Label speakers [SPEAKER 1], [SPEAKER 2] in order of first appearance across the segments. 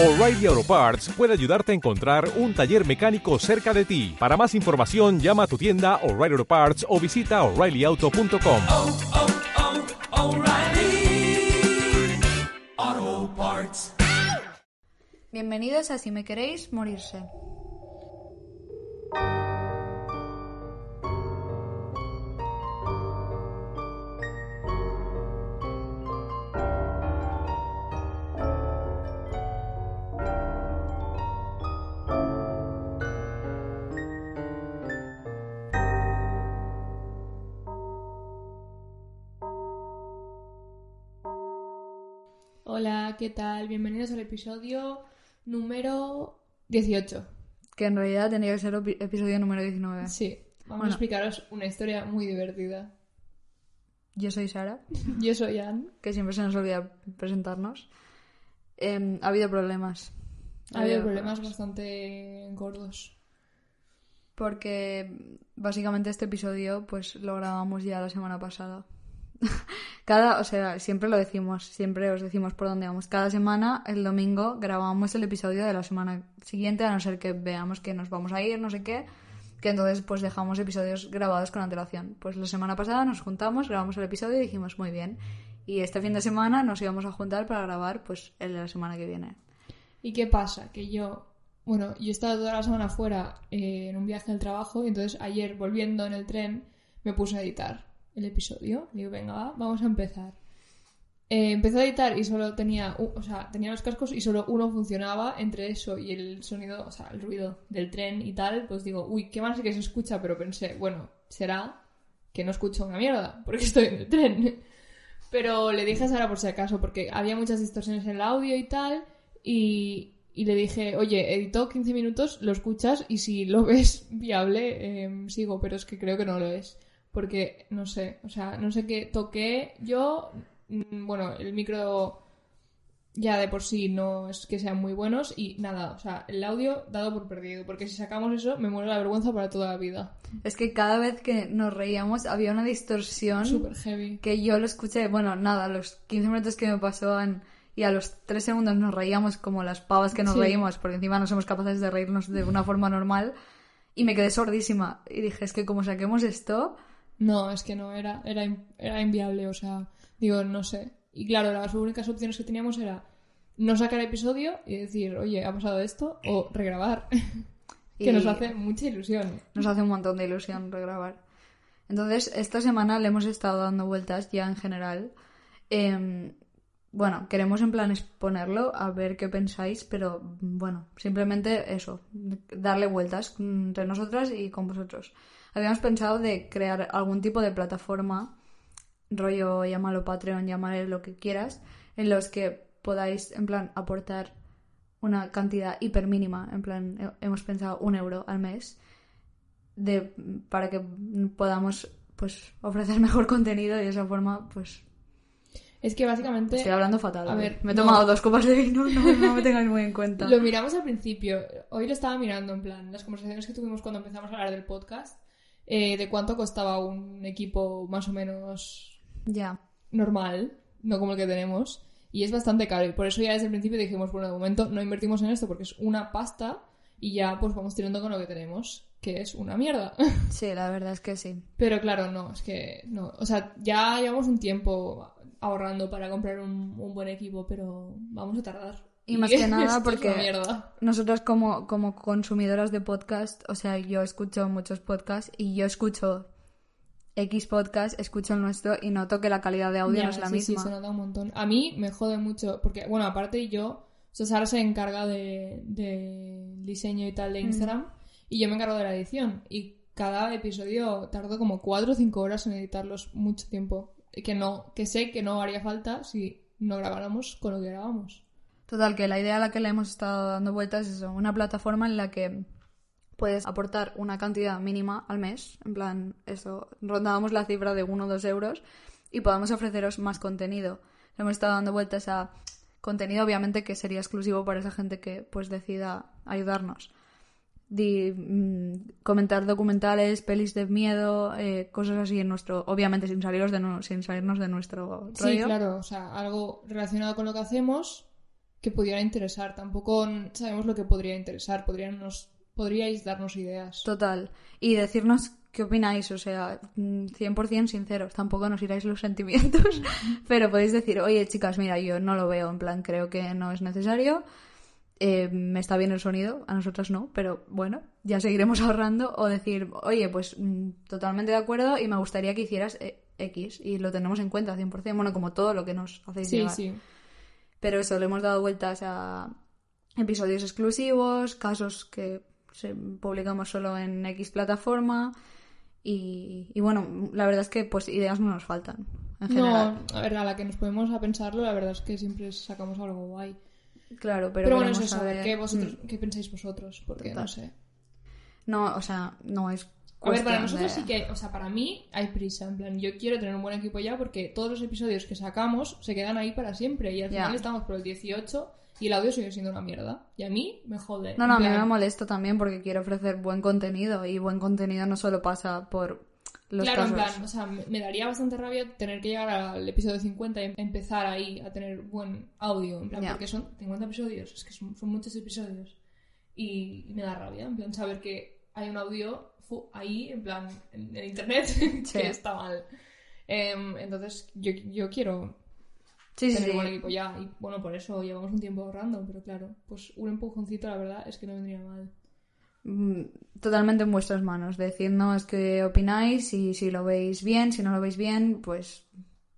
[SPEAKER 1] O'Reilly Auto Parts puede ayudarte a encontrar un taller mecánico cerca de ti. Para más información, llama a tu tienda O'Reilly Auto Parts o visita oreillyauto.com.
[SPEAKER 2] oh, oh, Parts.
[SPEAKER 3] Bienvenidos a Si me queréis morirse.
[SPEAKER 4] Hola, ¿qué tal? Bienvenidos al episodio número 18.
[SPEAKER 3] Que en realidad tendría que ser epi- episodio número 19.
[SPEAKER 4] Sí, vamos
[SPEAKER 3] Bueno.
[SPEAKER 4] a explicaros una historia muy divertida.
[SPEAKER 3] Yo soy Sara,
[SPEAKER 4] Yo soy Anne.
[SPEAKER 3] que siempre se nos olvida presentarnos. Em, ha habido problemas.
[SPEAKER 4] Ha habido problemas bastante gordos.
[SPEAKER 3] Porque básicamente este episodio pues lo grabamos ya la semana pasada. Cada, o sea, siempre lo decimos, siempre os decimos por dónde vamos. Cada semana, el domingo, grabamos el episodio de la semana siguiente, a no ser que veamos que nos vamos a ir, no sé qué, que entonces pues dejamos episodios grabados con antelación. Pues la semana pasada nos juntamos, grabamos el episodio y dijimos muy bien. Y este fin de semana nos íbamos a juntar para grabar pues el de la semana que viene.
[SPEAKER 4] ¿Y qué pasa? Que yo, bueno, yo he estado toda la semana fuera eh, en un viaje al trabajo y entonces ayer volviendo en el tren me puse a editar el episodio. Digo, venga, va, vamos a empezar. Eh, empecé a editar y solo tenía, o sea, tenía los cascos y solo uno funcionaba entre eso y el sonido, o sea, el ruido del tren y tal. Pues digo, uy, qué mal sé que se escucha, pero pensé, bueno, será que no escucho una mierda porque estoy en el tren. Pero le dije a Sara por si acaso, porque había muchas distorsiones en el audio y tal, y, y le dije, oye, edito 15 minutos, lo escuchas y si lo ves viable, em, sigo, pero es que creo que no lo es. Porque, no sé, o sea, no sé qué toqué yo, mm, bueno, el micro ya de por sí no es que sean muy buenos y nada, o sea, el audio dado por perdido, porque si sacamos eso me muero la vergüenza para toda la vida.
[SPEAKER 3] Es que cada vez que nos reíamos había una distorsión
[SPEAKER 4] Súper heavy.
[SPEAKER 3] que yo lo escuché, bueno, nada, los 15 minutos que me pasaban y a los 3 segundos nos reíamos como las pavas que nos
[SPEAKER 4] Sí.
[SPEAKER 3] reímos, porque encima no somos capaces de reírnos de una forma normal, y me quedé sordísima. Y dije, es que como saquemos esto,
[SPEAKER 4] No, es que no, era, era, era inviable, o sea, digo, no sé. Y claro, las únicas opciones que teníamos era no sacar episodio y decir, oye, ha pasado esto, o regrabar, que
[SPEAKER 3] Y-
[SPEAKER 4] nos hace mucha ilusión.
[SPEAKER 3] nos hace un montón de ilusión regrabar. Entonces, esta semana le hemos estado dando vueltas ya en general. Em, bueno, queremos en plan exponerlo, a ver qué pensáis, pero bueno, simplemente eso, darle vueltas entre nosotras y con vosotros. Habíamos pensado de crear algún tipo de plataforma, rollo, llámalo Patreon, llámalo lo que quieras, en los que podáis, en plan, aportar una cantidad hiper mínima, en plan, he- hemos pensado un euro al mes, de, para que podamos, pues, ofrecer mejor contenido y de esa forma, pues,
[SPEAKER 4] Es que básicamente
[SPEAKER 3] estoy hablando fatal.
[SPEAKER 4] a
[SPEAKER 3] ¿eh?
[SPEAKER 4] ver,
[SPEAKER 3] me he
[SPEAKER 4] no.
[SPEAKER 3] tomado dos copas de vino, no, no me tengáis muy en cuenta.
[SPEAKER 4] lo miramos al principio. Hoy lo estaba mirando en plan, las conversaciones que tuvimos cuando empezamos a hablar del podcast, eh, de cuánto costaba un equipo más o menos
[SPEAKER 3] Ya.
[SPEAKER 4] normal, no como el que tenemos, y es bastante caro. Y por eso ya desde el principio dijimos, bueno, de momento no invertimos en esto porque es una pasta y ya pues vamos tirando con lo que tenemos, que es una mierda.
[SPEAKER 3] Sí, la verdad es que sí.
[SPEAKER 4] Pero claro, no, es que no. O sea, ya llevamos un tiempo ahorrando para comprar un, un buen equipo, pero vamos a tardar.
[SPEAKER 3] Y más que nada porque-. Nosotras como, como consumidoras de podcast, o sea, yo escucho muchos podcasts y yo escucho X podcast, escucho el nuestro y noto que la calidad de audio
[SPEAKER 4] Ya,
[SPEAKER 3] no es la
[SPEAKER 4] sí,
[SPEAKER 3] misma.
[SPEAKER 4] Sí, se nota un montón. A mí me jode mucho, porque, bueno, aparte yo, o sea, Sara se encarga de, de diseño y
[SPEAKER 3] Mm.
[SPEAKER 4] tal de Instagram, y yo me encargo de la edición. Y cada episodio tardo como 4 o 5 horas en editarlos mucho tiempo. Que no, que sé que no haría falta si no grabáramos con lo que grabamos.
[SPEAKER 3] Total, que la idea a la que le hemos estado dando vueltas es eso, una plataforma en la que puedes aportar una cantidad mínima al mes, en plan, eso, rondábamos la cifra de 1 o 2 euros y podamos ofreceros más contenido. Le hemos estado dando vueltas a contenido, obviamente, que sería exclusivo para esa gente que pues decida ayudarnos. Di- mm, comentar documentales, pelis de miedo, eh, cosas así en nuestro, obviamente sin saliros de nu- sin salirnos de nuestro
[SPEAKER 4] Sí, claro, o sea, algo relacionado con lo que hacemos, que pudiera interesar. Tampoco sabemos lo que podría interesar. Podrían nos, podríais darnos ideas.
[SPEAKER 3] Total. Y decirnos qué opináis, o sea, mm, 100% sinceros. Tampoco nos iráis los sentimientos, pero podéis decir, oye, chicas, mira, yo no lo veo, en plan, creo que no es necesario. Eh, me está bien el sonido, a nosotras no, pero bueno, ya seguiremos ahorrando. O decir, oye, pues mm, totalmente de acuerdo y me gustaría que hicieras eh, X y lo tenemos en cuenta 100%, bueno, como todo lo que nos hacéis
[SPEAKER 4] Sí,
[SPEAKER 3] llegar.
[SPEAKER 4] sí.
[SPEAKER 3] Pero eso, le hemos dado vueltas a episodios exclusivos, casos que se publicamos solo en X plataforma. Y, y bueno, la verdad es que pues ideas no nos faltan. En general.
[SPEAKER 4] No, a ver, a la que nos podemos a pensarlo, la verdad es que siempre sacamos algo guay.
[SPEAKER 3] Claro, pero,
[SPEAKER 4] Pero, bueno, es
[SPEAKER 3] queremos
[SPEAKER 4] eso,
[SPEAKER 3] saber-
[SPEAKER 4] ¿qué, vosotros,
[SPEAKER 3] Mm.
[SPEAKER 4] ¿qué pensáis vosotros? Porque
[SPEAKER 3] Total.
[SPEAKER 4] no sé.
[SPEAKER 3] No, o sea, no es.
[SPEAKER 4] A ver, para nosotros sí que, o sea, para mí hay prisa, en plan, yo quiero tener un buen equipo ya porque todos los episodios que sacamos se quedan ahí para siempre y al final estamos por el 18 y el audio sigue siendo una mierda. Y a mí me jode.
[SPEAKER 3] No, no, a mí me molesta también porque quiero ofrecer buen contenido y buen contenido no solo pasa por los
[SPEAKER 4] claro, en plan, o sea, me daría bastante rabia tener que llegar al episodio 50 y em- empezar ahí a tener buen audio, en plan, porque son 50 episodios, es que son, son muchos episodios. Y, me da rabia, en plan, saber que hay un audio ahí, en plan, en, en internet,
[SPEAKER 3] Sí.
[SPEAKER 4] que está mal. Em, entonces, yo, yo quiero
[SPEAKER 3] Sí,
[SPEAKER 4] tener
[SPEAKER 3] sí.
[SPEAKER 4] buen equipo ya, y bueno, por eso llevamos un tiempo ahorrando, pero claro, pues un empujoncito, la verdad, es que no vendría mal.
[SPEAKER 3] Mm, totalmente en vuestras manos. Decidnos qué opináis y si lo veis bien, si no lo veis bien, pues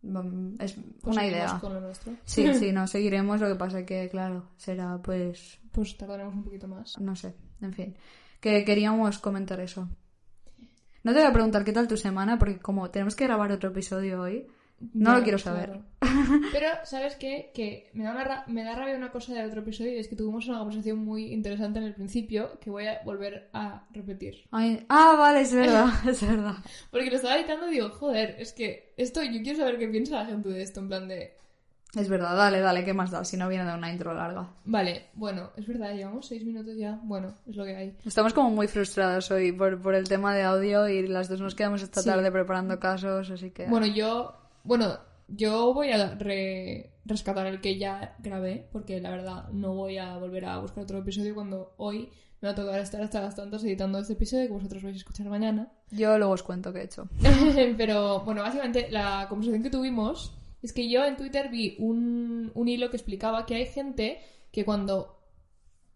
[SPEAKER 3] mm, es
[SPEAKER 4] Pues
[SPEAKER 3] una idea.
[SPEAKER 4] con lo nuestro.
[SPEAKER 3] Sí, sí, no seguiremos. Lo que pasa que, claro, será pues,
[SPEAKER 4] Pues tardaremos un poquito más.
[SPEAKER 3] no sé, en fin. Que queríamos comentar eso. No te voy a preguntar qué tal tu semana, porque como tenemos que grabar otro episodio hoy, no lo quiero saber.
[SPEAKER 4] claro. Pero, ¿sabes qué? Que me da, una ra- me da rabia una cosa del otro episodio y es que tuvimos una conversación muy interesante en el principio que voy a volver a repetir.
[SPEAKER 3] Ay, ah, vale, es verdad, es verdad.
[SPEAKER 4] Porque lo estaba editando y digo, joder, es que esto, yo quiero saber qué piensa la gente de esto, en plan de...
[SPEAKER 3] Es verdad, dale, dale, ¿qué más da? Si no viene de una intro larga.
[SPEAKER 4] Vale, bueno, es verdad, llevamos seis minutos ya. Bueno, es lo que hay.
[SPEAKER 3] Estamos como muy frustradas hoy por, por el tema de audio y las dos nos quedamos esta
[SPEAKER 4] Sí.
[SPEAKER 3] tarde preparando casos, así que...
[SPEAKER 4] Bueno, yo... Bueno, yo voy a re- rescatar el que ya grabé, porque la verdad no voy a volver a buscar otro episodio cuando hoy me va a tocar estar hasta las tantas editando este episodio que vosotros vais a escuchar mañana.
[SPEAKER 3] Yo luego os cuento qué he hecho.
[SPEAKER 4] Pero bueno, básicamente la conversación que tuvimos es que yo en Twitter vi un, un hilo que explicaba que hay gente que cuando...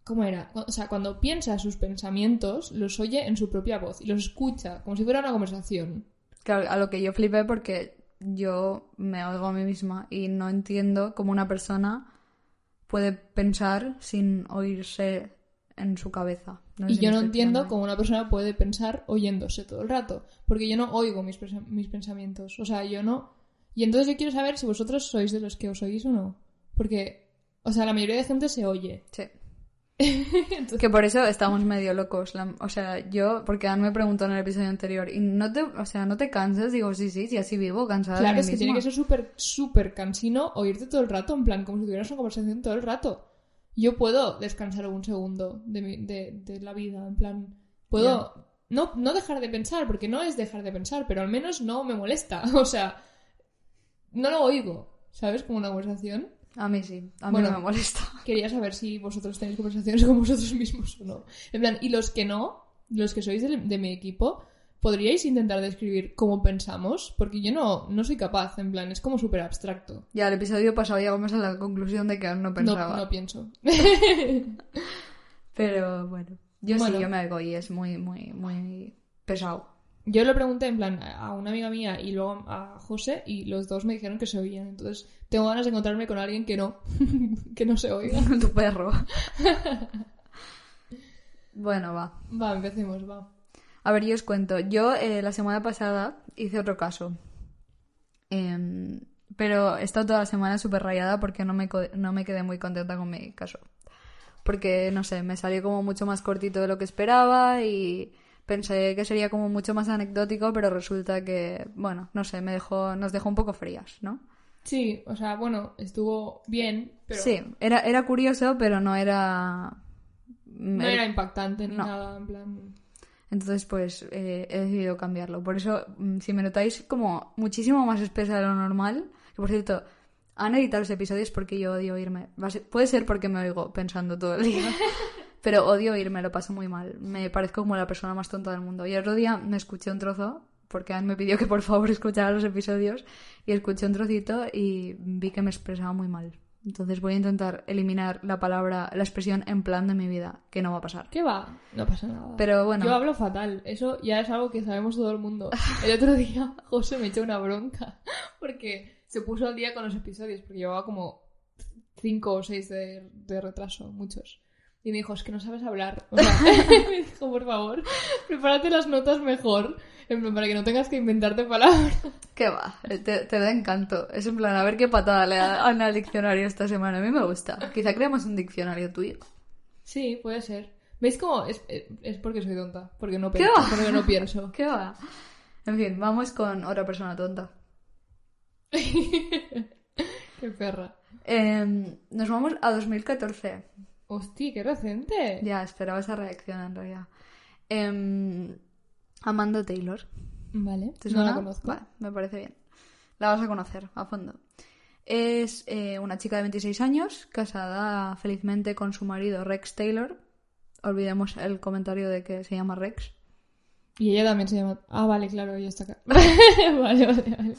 [SPEAKER 4] ¿Cómo era? O sea, cuando piensa sus pensamientos, los oye en su propia voz y los escucha como si fuera una conversación.
[SPEAKER 3] Claro, a lo que yo flipé porque yo me oigo a mí misma y no entiendo cómo una persona puede pensar sin oírse en su cabeza. No sé
[SPEAKER 4] Y
[SPEAKER 3] si
[SPEAKER 4] yo no entiendo cómo una persona puede pensar oyéndose todo el rato, porque yo no oigo mis, mis pensamientos. O sea, yo no... Y entonces yo quiero saber si vosotros sois de los que os oís o no. Porque, o sea, la mayoría de gente se oye.
[SPEAKER 3] Sí. Que por eso estamos medio locos. La- o sea, yo, porque Anne me preguntó en el episodio anterior, y no te, o sea, no te cansas, digo, sí, sí, sí, así vivo, cansada
[SPEAKER 4] Claro,
[SPEAKER 3] de
[SPEAKER 4] es que tiene
[SPEAKER 3] misma.
[SPEAKER 4] que ser súper, súper cansino oírte todo el rato, en plan, como si tuvieras una conversación todo el rato. Yo puedo descansar un segundo de, mi- de, de la vida, en plan, puedo no, no dejar de pensar, porque no es dejar de pensar, pero al menos no me molesta, o sea, no lo oigo, ¿sabes? Como una conversación.
[SPEAKER 3] A mí sí, a mí
[SPEAKER 4] Bueno.
[SPEAKER 3] no me molesta.
[SPEAKER 4] Quería saber si vosotros tenéis conversaciones con vosotros mismos o no. En plan, y los que no, los que sois de, de mi equipo, ¿podríais intentar describir cómo pensamos? Porque yo no, no soy capaz, en plan, es como súper abstracto.
[SPEAKER 3] Ya, el episodio pasado llegamos a la conclusión de que Anne no pensaba.
[SPEAKER 4] No, no pienso.
[SPEAKER 3] Pero bueno, yo
[SPEAKER 4] Bueno.
[SPEAKER 3] sí, yo me oigo y es muy, muy, muy pesado.
[SPEAKER 4] Yo lo pregunté en plan a una amiga mía y luego a José y los dos me dijeron que se oían. Entonces tengo ganas de encontrarme con alguien que no, que no se oiga.
[SPEAKER 3] tu perro. bueno, va.
[SPEAKER 4] Va, empecemos, va.
[SPEAKER 3] A ver, yo os cuento. Yo eh, la semana pasada hice otro caso. Em, pero he estado toda la semana súper rayada porque no me, no me quedé muy contenta con mi caso. Porque, no sé, me salió como mucho más cortito de lo que esperaba y pensé que sería como mucho más anecdótico, pero resulta que, bueno, no sé, me dejó, nos dejó un poco frías, ¿no?
[SPEAKER 4] Sí, o sea, bueno, estuvo bien, pero
[SPEAKER 3] Sí, era, era curioso, pero no era...
[SPEAKER 4] no era impactante ni
[SPEAKER 3] No.
[SPEAKER 4] nada, en plan...
[SPEAKER 3] Entonces, pues eh, he decidido cambiarlo. Por eso, mm, si me notáis como muchísimo más espesa de lo normal, que por cierto, han editado los episodios porque yo odio oírme. Ser- puede ser porque me oigo pensando todo el día. Pero odio oírme, lo paso muy mal. Me parezco como la persona más tonta del mundo. Y el otro día me escuché un trozo, porque Anne me pidió que por favor escuchara los episodios, y escuché un trocito y vi que me expresaba muy mal. Entonces voy a intentar eliminar la palabra, la expresión en plan de mi vida, que no va a pasar.
[SPEAKER 4] ¿Qué va? No pasa nada.
[SPEAKER 3] Pero bueno.
[SPEAKER 4] Yo hablo fatal. Eso ya es algo que sabemos todo el mundo. El otro día José me echó una bronca porque se puso al día con los episodios porque llevaba como cinco o seis de, de retraso, muchos. Y me dijo, es que no sabes hablar. O sea, me dijo, por favor, prepárate las notas mejor. En plan, para que no tengas que inventarte palabras.
[SPEAKER 3] ¿Qué va? Te, te da encanto. Es en plan, a ver qué patada le dan al diccionario esta semana. A mí me gusta. Quizá creemos un diccionario tuyo.
[SPEAKER 4] Sí, puede ser. ¿Veis cómo? Es, es porque soy tonta. Porque no,
[SPEAKER 3] ¿Qué
[SPEAKER 4] pienso, porque no pienso.
[SPEAKER 3] ¿Qué va? En fin, vamos con otra persona tonta.
[SPEAKER 4] Qué perra.
[SPEAKER 3] Em, nos vamos a 2014.
[SPEAKER 4] Hostia, qué recente.
[SPEAKER 3] Ya, esperaba esa reacción en realidad. Em, Amanda Taylor.
[SPEAKER 4] Vale,
[SPEAKER 3] ¿Te
[SPEAKER 4] no la conozco.
[SPEAKER 3] Vale, me parece bien. La vas a conocer a fondo. Es eh, una chica de 26 años, casada felizmente con su marido Rex Taylor. Olvidemos el comentario de que se llama Rex.
[SPEAKER 4] Y ella también se llama... Ah, vale, claro, ella está acá. vale, vale, vale.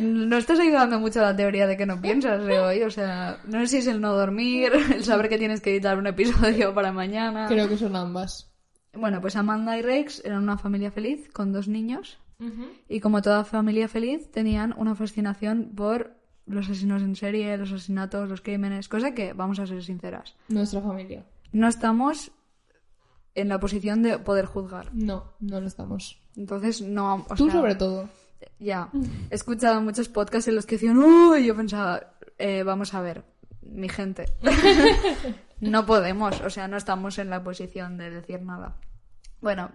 [SPEAKER 3] No estás ayudando mucho a la teoría de que no piensas de hoy. O sea, no sé si es el no dormir, el saber que tienes que editar un episodio para mañana.
[SPEAKER 4] Creo que son ambas.
[SPEAKER 3] Bueno, pues Amanda y Rex eran una familia feliz con dos niños. Y como toda familia feliz, tenían una fascinación por los asesinos en serie, los asesinatos, los crímenes, cosa que, vamos a ser sinceras,
[SPEAKER 4] Nuestra familia.
[SPEAKER 3] no estamos en la posición de poder juzgar.
[SPEAKER 4] No, no lo estamos.
[SPEAKER 3] Entonces, no... o
[SPEAKER 4] Tú
[SPEAKER 3] sea,
[SPEAKER 4] sobre todo.
[SPEAKER 3] Ya, he escuchado muchos podcasts en los que decían, uy, yo pensaba, eh, vamos a ver, mi gente, no podemos, o sea, no estamos en la posición de decir nada. Bueno,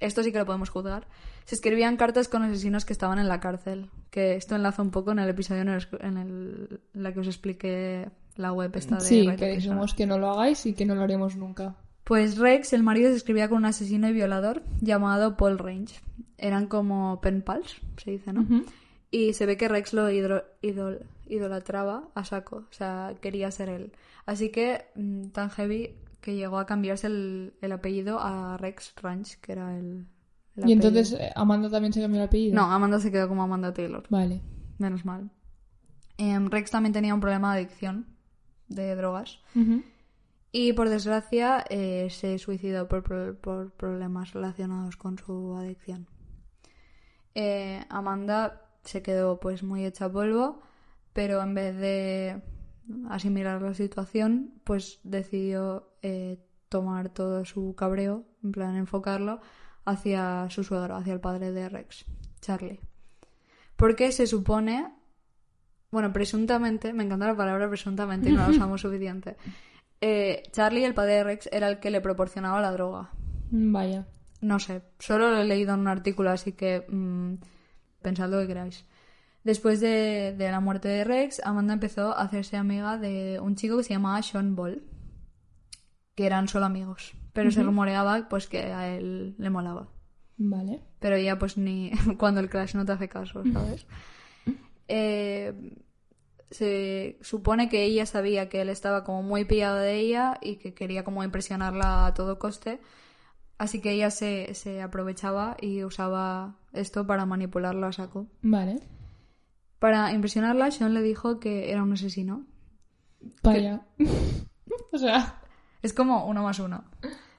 [SPEAKER 3] esto sí que lo podemos juzgar. Se escribían cartas con asesinos que estaban en la cárcel, que esto enlaza un poco en el episodio en, el, en el- en la que os expliqué la web esta de
[SPEAKER 4] Sí, que dijimos que no lo hagáis y que no lo haremos nunca.
[SPEAKER 3] Pues Rex, el marido, se escribía con un asesino y violador llamado Paul Range. Eran como pen pals, se dice, ¿no? Y se ve que Rex lo idol- idolatraba a saco, o sea, quería ser él. Así que mm, tan heavy que llegó a cambiarse el, el apellido a Rex Range, que era el... el
[SPEAKER 4] Y entonces eh, Amanda también se cambió el apellido.
[SPEAKER 3] No, Amanda se quedó como Amanda Taylor,
[SPEAKER 4] Vale.
[SPEAKER 3] menos mal. Em, Rex también tenía un problema de adicción de drogas. Y por desgracia eh, se suicidó por, por problemas relacionados con su adicción. Eh, Amanda se quedó pues muy hecha polvo, pero en vez de asimilar la situación, pues decidió eh, tomar todo su cabreo, en plan enfocarlo hacia su suegro, hacia el padre de Rex, Charlie. Porque se supone, bueno, presuntamente, me encanta la palabra presuntamente, no la usamos suficiente. Eh, Charlie, el padre de Rex, era el que le proporcionaba la droga.
[SPEAKER 4] Vaya.
[SPEAKER 3] No sé, solo lo he leído en un artículo, así que mm, pensad lo que queráis. Después de, de la muerte de Rex, Amanda empezó a hacerse amiga de un chico que se llamaba Sean Ball, que eran solo amigos, pero se rumoreaba pues que a él le molaba.
[SPEAKER 4] Vale.
[SPEAKER 3] Pero ella pues ni cuando el crash no te hace caso, ¿sabes? Eh, se supone que ella sabía que él estaba como muy pillado de ella y que quería como impresionarla a todo coste. Así que ella se, se aprovechaba y usaba esto para manipularla a saco.
[SPEAKER 4] Vale.
[SPEAKER 3] Para impresionarla, Sean le dijo que era un asesino.
[SPEAKER 4] Vaya. o sea,
[SPEAKER 3] Es como uno más uno.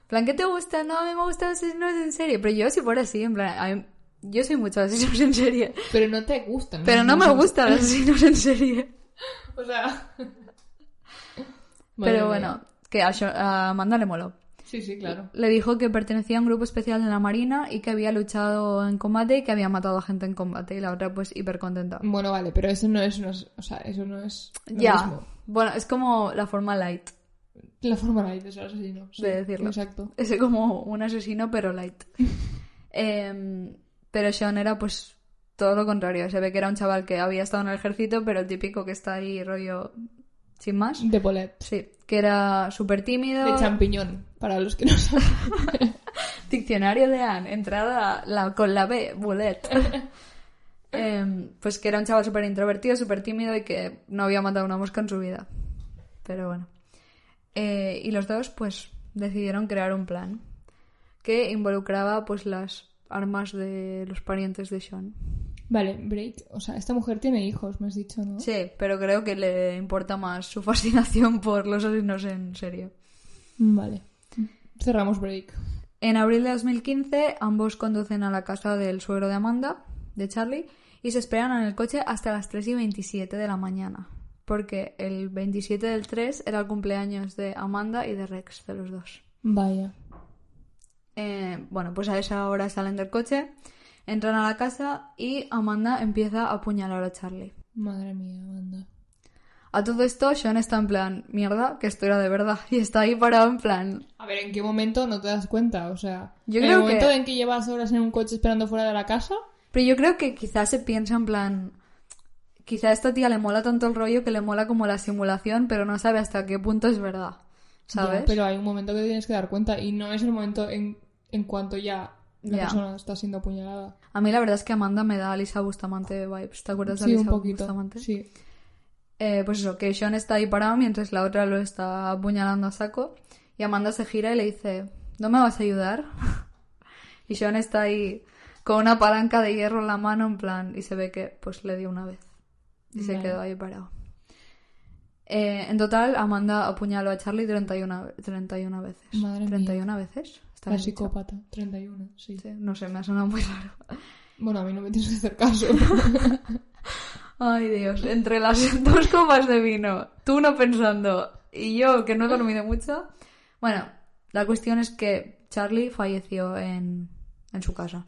[SPEAKER 3] Plan, ¿qué te gusta? No, a mí me gustan los asesinos en serie. Pero yo si fuera así, en plan, a mí- yo soy mucho asesinos en serie.
[SPEAKER 4] pero no te gustan.
[SPEAKER 3] Pero no me gustan los asesinos en serie.
[SPEAKER 4] O sea.
[SPEAKER 3] Pero bueno, que a, Amanda le moló.
[SPEAKER 4] Sí, sí, claro.
[SPEAKER 3] Le dijo que pertenecía a un grupo especial de la Marina y que había luchado en combate y que había matado a gente en combate. Y la otra, pues, hiper contenta.
[SPEAKER 4] Bueno, vale, pero eso no es. o sea, eso no es. lo
[SPEAKER 3] Ya.
[SPEAKER 4] mismo.
[SPEAKER 3] Bueno, es como la forma light
[SPEAKER 4] La forma light de ser asesino. sí,
[SPEAKER 3] de decirlo.
[SPEAKER 4] Exacto.
[SPEAKER 3] Es como un asesino, pero light. Em, pero Sean era, pues, todo lo contrario. Se ve que era un chaval que había estado en el ejército, pero el típico que está ahí rollo sin más.
[SPEAKER 4] De Polet.
[SPEAKER 3] Sí, que era súper tímido.
[SPEAKER 4] De champiñón, para los que no saben.
[SPEAKER 3] Diccionario de Anne, entrada la, con la B, bullet. Em, pues que era un chaval súper introvertido, súper tímido y que no había matado una mosca en su vida. Pero bueno. Eh, y los dos, pues, decidieron crear un plan que involucraba, pues, las armas de los parientes de Sean.
[SPEAKER 4] Vale, break. O sea, esta mujer tiene hijos, me has dicho, ¿no?
[SPEAKER 3] Sí, pero creo que le importa más su fascinación por los asesinos en serio.
[SPEAKER 4] Vale. Cerramos break.
[SPEAKER 3] En abril de 2015, ambos conducen a la casa del suegro de Amanda, de Charlie, y se esperan en el coche hasta las 3 y 27 de la mañana. Porque el 27 del 3 era el cumpleaños de Amanda y de Rex, de los dos.
[SPEAKER 4] Vaya.
[SPEAKER 3] Eh, bueno, pues a esa hora salen del coche, entran a la casa y Amanda empieza a apuñalar a Charlie.
[SPEAKER 4] Madre mía, Amanda.
[SPEAKER 3] A todo esto, Sean está en plan, mierda, que esto era de verdad. Y está ahí parado en plan,
[SPEAKER 4] A ver, ¿en qué momento no te das cuenta? O sea,
[SPEAKER 3] Yo
[SPEAKER 4] en
[SPEAKER 3] creo
[SPEAKER 4] el momento
[SPEAKER 3] que-
[SPEAKER 4] en que llevas horas en un coche esperando fuera de la casa.
[SPEAKER 3] Pero yo creo que quizás se piensa en plan. Quizá a esta tía le mola tanto el rollo que le mola como la simulación, pero no sabe hasta qué punto es verdad. ¿Sabes?
[SPEAKER 4] Ya, pero hay un momento que te tienes que dar cuenta y no es el momento en, en cuanto ya la persona está siendo apuñalada.
[SPEAKER 3] A mí la verdad es que Amanda me da a Lisa Bustamante vibes. ¿Te acuerdas de
[SPEAKER 4] Sí,
[SPEAKER 3] Lisa
[SPEAKER 4] un poquito.
[SPEAKER 3] Bustamante?
[SPEAKER 4] Sí.
[SPEAKER 3] Eh, pues eso, que Sean está ahí parado mientras la otra lo está apuñalando a saco. Y Amanda se gira y le dice, ¿no me vas a ayudar? y Sean está ahí con una palanca de hierro en la mano en plan y se ve que pues le dio una vez. Y se quedó ahí parado. Eh, en total, Amanda apuñaló a Charlie 31, 31 veces.
[SPEAKER 4] Madre mía.
[SPEAKER 3] ¿31 veces? ¿Está
[SPEAKER 4] La
[SPEAKER 3] bien dicho?
[SPEAKER 4] psicópata. 31, sí.
[SPEAKER 3] Sí, no sé, me ha sonado muy raro.
[SPEAKER 4] Bueno, a mí no me tienes que hacer caso.
[SPEAKER 3] Ay, Dios, entre las dos copas de vino, tú no pensando y yo que no he dormido mucho. Bueno, la cuestión es que Charlie falleció en, en su casa.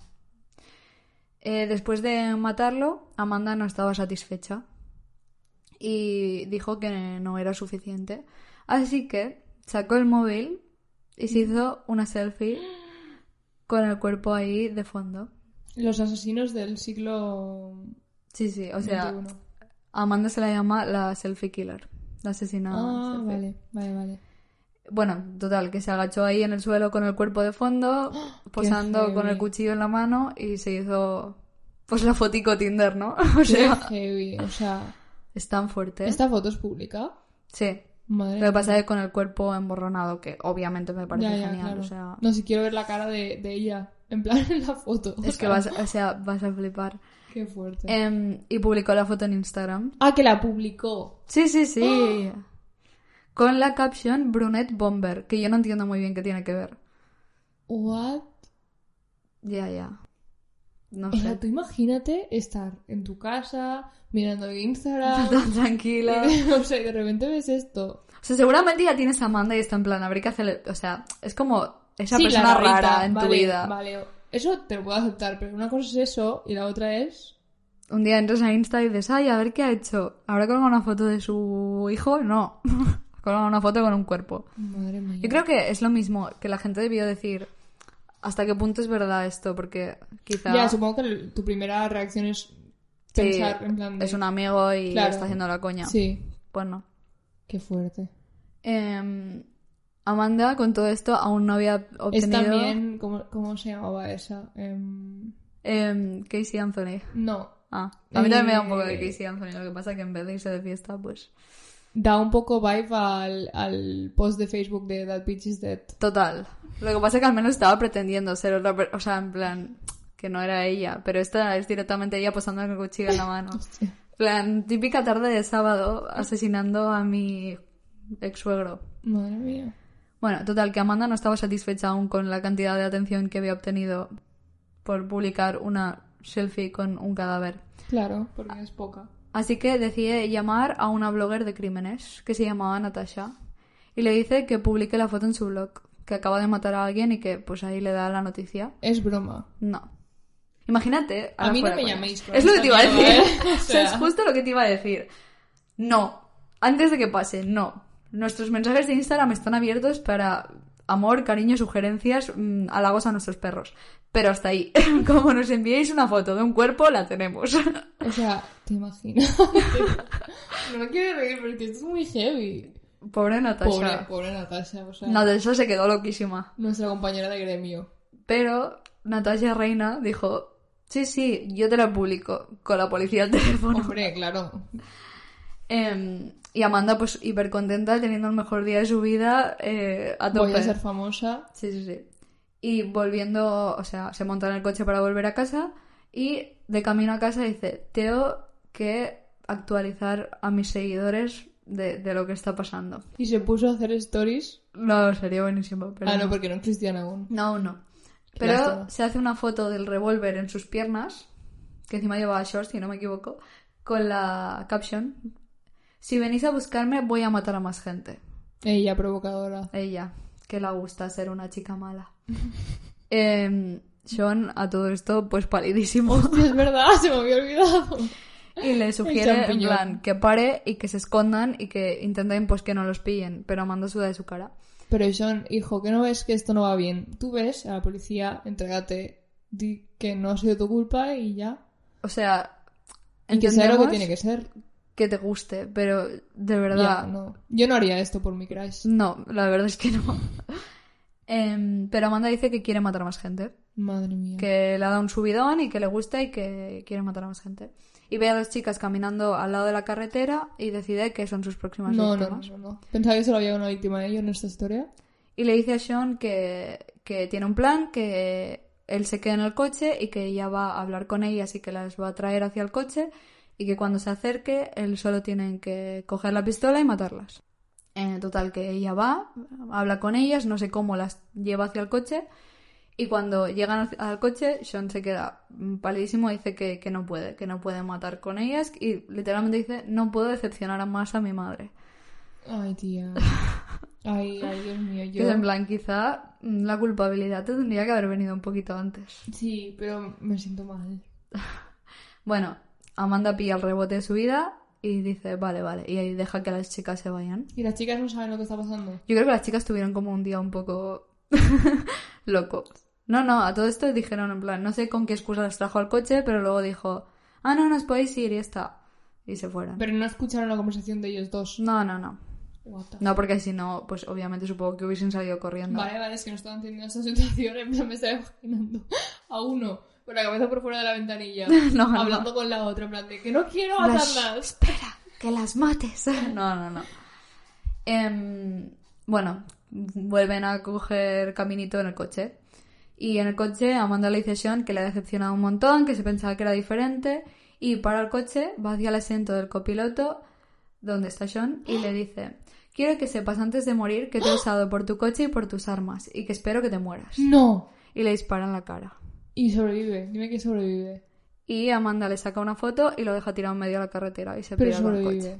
[SPEAKER 3] Eh, después de matarlo, Amanda no estaba satisfecha y dijo que no era suficiente. Así que sacó el móvil y se hizo una selfie con el cuerpo ahí de fondo.
[SPEAKER 4] Los asesinos del siglo
[SPEAKER 3] Sí, sí, o sea, Amanda se la llama la selfie killer, la asesina.
[SPEAKER 4] Ah,
[SPEAKER 3] selfie.
[SPEAKER 4] vale, vale, vale.
[SPEAKER 3] Bueno, total, que se agachó ahí en el suelo con el cuerpo de fondo, posando con el cuchillo en la mano y se hizo pues la fotico Tinder, ¿no? O
[SPEAKER 4] Qué
[SPEAKER 3] sea,
[SPEAKER 4] heavy. O sea,
[SPEAKER 3] es tan fuerte.
[SPEAKER 4] ¿esta foto es pública?
[SPEAKER 3] Sí.
[SPEAKER 4] Madre
[SPEAKER 3] Lo que pasa es que con el cuerpo emborronado, que obviamente me parece
[SPEAKER 4] Ya, ya,
[SPEAKER 3] genial.
[SPEAKER 4] claro.
[SPEAKER 3] O sea,
[SPEAKER 4] No, si quiero ver la cara de, de ella. En plan, en la foto.
[SPEAKER 3] es que
[SPEAKER 4] sea,
[SPEAKER 3] vas, o sea, vas a flipar.
[SPEAKER 4] Qué fuerte.
[SPEAKER 3] Em, y publicó la foto en Instagram.
[SPEAKER 4] Ah, que la publicó.
[SPEAKER 3] Sí, sí, sí. Con la caption Brunette Bomber, que yo no entiendo muy bien qué tiene que ver.
[SPEAKER 4] What?
[SPEAKER 3] Ya, ya. No
[SPEAKER 4] O sea,
[SPEAKER 3] sé.
[SPEAKER 4] tú imagínate estar en tu casa, mirando Instagram.
[SPEAKER 3] Tan tranquila.
[SPEAKER 4] y- o sea, y de repente ves esto.
[SPEAKER 3] O sea, seguramente ya tienes a Amanda y está en plan, habría que hacer... O sea, es como esa
[SPEAKER 4] Sí,
[SPEAKER 3] persona rara en tu vida.
[SPEAKER 4] Vale, eso te lo puedo aceptar, pero una cosa es eso y la otra es.
[SPEAKER 3] Un día entras a Insta y dices, ay, a ver qué ha hecho. ¿Habrá colgado una foto de su hijo? No. Ha colgado una foto con un cuerpo.
[SPEAKER 4] Madre mía.
[SPEAKER 3] Yo creo que es lo mismo, que la gente debió decir hasta qué punto es verdad esto, porque quizá
[SPEAKER 4] Ya, supongo que tu primera reacción es
[SPEAKER 3] sí,
[SPEAKER 4] pensar en plan de.
[SPEAKER 3] es un amigo y
[SPEAKER 4] Claro.
[SPEAKER 3] está haciendo la coña.
[SPEAKER 4] Sí,
[SPEAKER 3] Pues no.
[SPEAKER 4] qué fuerte.
[SPEAKER 3] Em, Amanda, con todo esto, aún no había
[SPEAKER 4] Es
[SPEAKER 3] obtenido...
[SPEAKER 4] también. ¿cómo, ¿Cómo se llamaba esa? Em,
[SPEAKER 3] em, Casey Anthony.
[SPEAKER 4] no.
[SPEAKER 3] Ah, a mí también me da un
[SPEAKER 4] Eh,
[SPEAKER 3] poco de Casey Anthony. Lo que pasa es que en vez de irse de fiesta, pues...
[SPEAKER 4] Da un poco vibe al, al post de Facebook de That Bitch is Dead.
[SPEAKER 3] Total. Lo que pasa es que al menos estaba pretendiendo ser otra persona. O sea, en plan, que no era ella. Pero esta es directamente ella posando con el cuchillo en la mano. Plan, típica tarde de sábado asesinando a mi ex suegro.
[SPEAKER 4] Madre mía.
[SPEAKER 3] Bueno, total, que Amanda no estaba satisfecha aún con la cantidad de atención que había obtenido por publicar una selfie con un cadáver.
[SPEAKER 4] Claro, porque es poca.
[SPEAKER 3] Así que decide llamar a una blogger de crímenes que se llamaba Natasha y le dice que publique la foto en su blog, que acaba de matar a alguien y que pues ahí le da la noticia.
[SPEAKER 4] Es broma.
[SPEAKER 3] No. Imagínate.
[SPEAKER 4] A mí no me llaméis
[SPEAKER 3] Es lo que te iba a decir.
[SPEAKER 4] ¿eh? O
[SPEAKER 3] O sea, es justo lo que te iba a decir. No. Antes de que pase, no. Nuestros mensajes de Instagram están abiertos para amor, cariño, sugerencias, mm, halagos a nuestros perros. Pero hasta ahí. Como nos enviéis una foto de un cuerpo, la tenemos.
[SPEAKER 4] O sea, te imaginas. no me quiero reír porque esto es muy heavy.
[SPEAKER 3] Pobre Natasha.
[SPEAKER 4] Pobre, pobre Natasha. O sea,
[SPEAKER 3] Natasha se quedó loquísima.
[SPEAKER 4] nuestra compañera de gremio.
[SPEAKER 3] Pero Natasha Reina dijo, Sí, sí, yo te la publico con la policía al teléfono.
[SPEAKER 4] Hombre, claro.
[SPEAKER 3] Em, y Amanda, pues, hiper contenta, teniendo el mejor día de su vida eh, a tope.
[SPEAKER 4] Voy a ser famosa.
[SPEAKER 3] Sí, sí, sí. Y volviendo, o sea, se monta en el coche para volver a casa y de camino a casa dice, tengo que actualizar a mis seguidores de, de lo que está pasando.
[SPEAKER 4] Y se puso a hacer stories.
[SPEAKER 3] No, sería buenísimo, pero
[SPEAKER 4] ah, no,
[SPEAKER 3] no.
[SPEAKER 4] porque no existían aún.
[SPEAKER 3] No, no. Pero
[SPEAKER 4] lástima.
[SPEAKER 3] se hace una foto del revólver en sus piernas, que encima llevaba shorts, si no me equivoco, con la caption, si venís a buscarme voy a matar a más gente.
[SPEAKER 4] Ella, provocadora.
[SPEAKER 3] Ella, que le gusta ser una chica mala. Em, Sean, a todo esto, pues palidísimo.
[SPEAKER 4] Hostia, es verdad, se me había olvidado.
[SPEAKER 3] Y le sugiere, en plan, que pare y que se escondan y que intenten, pues, que no los pillen. Pero Amanda suda de su cara.
[SPEAKER 4] Pero Sean, hijo, que no ves que esto no va bien. Tú ves a la policía, entrégate, di que no ha sido tu culpa y ya.
[SPEAKER 3] O sea,
[SPEAKER 4] Y que sea lo que tiene que ser.
[SPEAKER 3] que te guste, pero de
[SPEAKER 4] Ya,
[SPEAKER 3] verdad,
[SPEAKER 4] no. Yo no haría esto por mi crush.
[SPEAKER 3] No, la verdad es que no. Em, pero Amanda dice que quiere matar a más gente.
[SPEAKER 4] Madre mía.
[SPEAKER 3] Que le ha dado un subidón y que le gusta y que quiere matar a más gente. Y ve a las chicas caminando al lado de la carretera y decide que son sus próximas
[SPEAKER 4] No, no, no,
[SPEAKER 3] víctimas.
[SPEAKER 4] no, no. Pensaba que solo había una víctima de ello en esta historia.
[SPEAKER 3] Y le dice a Sean que, que tiene un plan, que él se quede en el coche y que ella va a hablar con ellas y que las va a traer hacia el coche y que cuando se acerque él solo tiene que coger la pistola y matarlas. En total, que ella va, habla con ellas, no sé cómo las lleva hacia el coche y cuando llegan al- al coche Sean se queda palidísimo y dice que, que no puede, que no puede matar con ellas y literalmente dice no puedo decepcionar a más a mi madre.
[SPEAKER 4] Ay, tía. Ay, ay, Dios mío.
[SPEAKER 3] Que
[SPEAKER 4] Yo...
[SPEAKER 3] es en plan, quizá mm, la culpabilidad te tendría que haber venido un poquito antes.
[SPEAKER 4] Sí, pero me siento mal.
[SPEAKER 3] Bueno, Amanda pilla el rebote de su vida y dice, vale, vale, y ahí deja que las chicas se vayan.
[SPEAKER 4] Y las chicas no saben lo que está pasando.
[SPEAKER 3] Yo creo que las chicas tuvieron como un día un poco loco. No, no, a todo esto dijeron en plan, no sé con qué excusa las trajo al coche, pero luego dijo, ah, no, nos podéis ir y está. Y se fueron.
[SPEAKER 4] Pero no escucharon la conversación de ellos dos.
[SPEAKER 3] No, no, no. No, porque si no, pues obviamente supongo que hubiesen salido corriendo.
[SPEAKER 4] Vale, vale, es que no estaba entendiendo esta situación. En plan, me estaba imaginando a uno con la cabeza por fuera de la ventanilla,
[SPEAKER 3] No, no.
[SPEAKER 4] hablando con la otra, en plan de que no quiero
[SPEAKER 3] Las-
[SPEAKER 4] matarlas.
[SPEAKER 3] Espera, que las mates. No, no, no. Em, bueno, vuelven a coger caminito en el coche. Y en el coche Amanda le dice a Sean que le ha decepcionado un montón, que se pensaba que era diferente. Y para el coche, va hacia el asiento del copiloto, donde está Sean, y le dice: Quiero que sepas antes de morir que te he usado por tu coche y por tus armas, y que espero que te mueras.
[SPEAKER 4] No.
[SPEAKER 3] Y le dispara en la cara.
[SPEAKER 4] Y sobrevive. Dime que sobrevive.
[SPEAKER 3] Y Amanda le saca una foto y lo deja tirado en medio de la carretera y se
[SPEAKER 4] Pero
[SPEAKER 3] con el coche.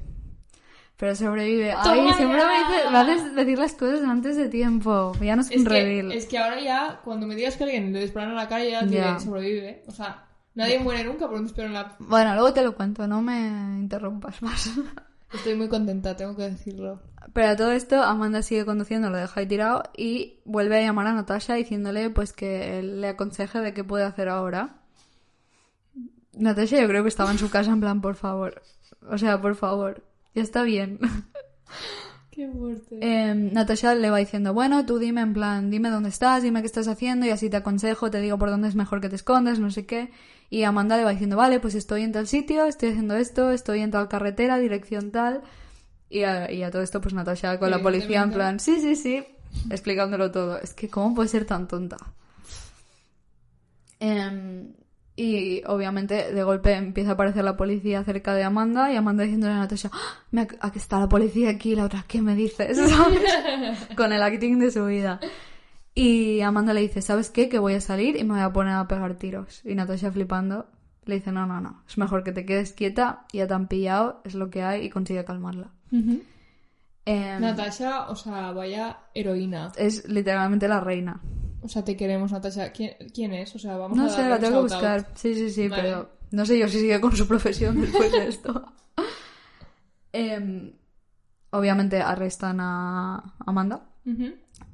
[SPEAKER 3] Pero sobrevive.
[SPEAKER 4] ¡Toma
[SPEAKER 3] Ay, siempre
[SPEAKER 4] ya!
[SPEAKER 3] me, dice- me haces decir las cosas antes de tiempo. Ya no es,
[SPEAKER 4] Es
[SPEAKER 3] un
[SPEAKER 4] que,
[SPEAKER 3] reveal.
[SPEAKER 4] es que ahora ya, cuando me digas que alguien le disparan a la cara, ya
[SPEAKER 3] Ya.
[SPEAKER 4] sobrevive. O sea, nadie muere nunca por un disparo en la...
[SPEAKER 3] Bueno, luego te lo cuento, no me interrumpas más.
[SPEAKER 4] Estoy muy contenta, tengo que decirlo.
[SPEAKER 3] Pero a todo esto, Amanda sigue conduciendo, lo deja ahí tirado y vuelve a llamar a Natasha diciéndole pues que le aconseje de qué puede hacer ahora. Natasha yo creo que estaba en su casa en plan, por favor. O sea, por favor. Ya está bien.
[SPEAKER 4] Qué fuerte.
[SPEAKER 3] Eh, Natasha le va diciendo, bueno, tú dime en plan, dime dónde estás, dime qué estás haciendo y así te aconsejo, te digo por dónde es mejor que te escondas, no sé qué. Y Amanda le va diciendo, vale, pues estoy en tal sitio, estoy haciendo esto, estoy en tal carretera, dirección tal. Y a, y a todo esto, pues Natasha con la policía en plan, sí, sí, sí, explicándolo todo. Es que, ¿cómo puede ser tan tonta? Em, y obviamente de golpe empieza a aparecer la policía cerca de Amanda y Amanda diciéndole a Natasha, "¡Ah! aquí está la policía aquí, la otra, ¿qué me dices? ¿Sabes? Con el acting de su vida. Y Amanda le dice, ¿sabes qué? Que voy a salir y me voy a poner a pegar tiros. Y Natasha flipando le dice, no, no, no, es mejor que te quedes quieta, ya te han pillado, es lo que hay y consigue calmarla. Em,
[SPEAKER 4] Natasha, o sea, vaya heroína.
[SPEAKER 3] es literalmente la reina.
[SPEAKER 4] O sea, te queremos, Natasha. ¿Quién, quién es? O sea, vamos a
[SPEAKER 3] No sé, la tengo que buscar. Sí, sí, sí,
[SPEAKER 4] Vale.
[SPEAKER 3] pero no sé yo si sigue con su profesión después de esto. Em, obviamente arrestan a Amanda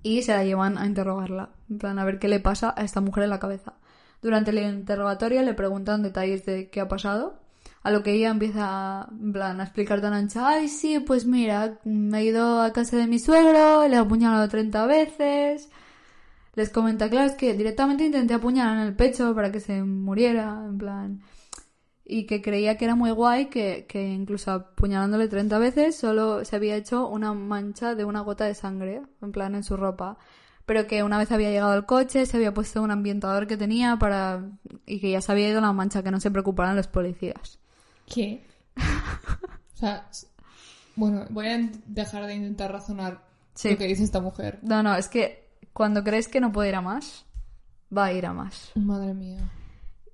[SPEAKER 3] y se la llevan a interrogarla. En plan, a ver qué le pasa a esta mujer en la cabeza. Durante el interrogatorio le preguntan detalles de qué ha pasado. A lo que ella empieza a explicar tan ancha. Ay, sí, pues mira, me he ido a casa de mi suegro, le he apuñalado 30 veces, les comenta, claro, es que directamente intenté apuñalar en el pecho para que se muriera, en plan... Y que creía que era muy guay que, que incluso apuñalándole 30 veces solo se había hecho una mancha de una gota de sangre, en plan en su ropa. Pero que una vez había llegado al coche, se había puesto un ambientador que tenía para... y que ya se había ido la mancha, que no se preocuparan los policías.
[SPEAKER 4] ¿Qué? o sea, bueno, voy a dejar de intentar razonar
[SPEAKER 3] Sí.
[SPEAKER 4] lo que dice esta mujer.
[SPEAKER 3] No, no, es que cuando crees que no puede ir a más, va a ir a más.
[SPEAKER 4] Madre mía.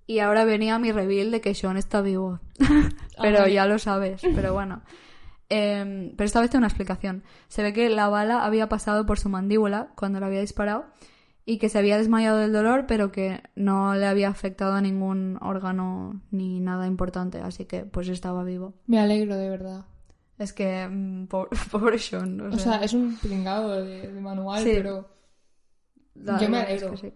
[SPEAKER 3] Y ahora venía mi reveal de que Sean está vivo. pero
[SPEAKER 4] Ay.
[SPEAKER 3] ya lo sabes, pero bueno. Em, pero esta vez tengo una explicación. Se ve que la bala había pasado por su mandíbula cuando le había disparado y que se había desmayado del dolor, pero que no le había afectado a ningún órgano ni nada importante, así que pues estaba vivo.
[SPEAKER 4] Me alegro, de verdad.
[SPEAKER 3] Es que, mm, po- pobre Sean. O,
[SPEAKER 4] O sea, es un pringado de, de manual,
[SPEAKER 3] Sí.
[SPEAKER 4] pero...
[SPEAKER 3] La
[SPEAKER 4] Yo me
[SPEAKER 3] verdad es
[SPEAKER 4] alegro.
[SPEAKER 3] que sí.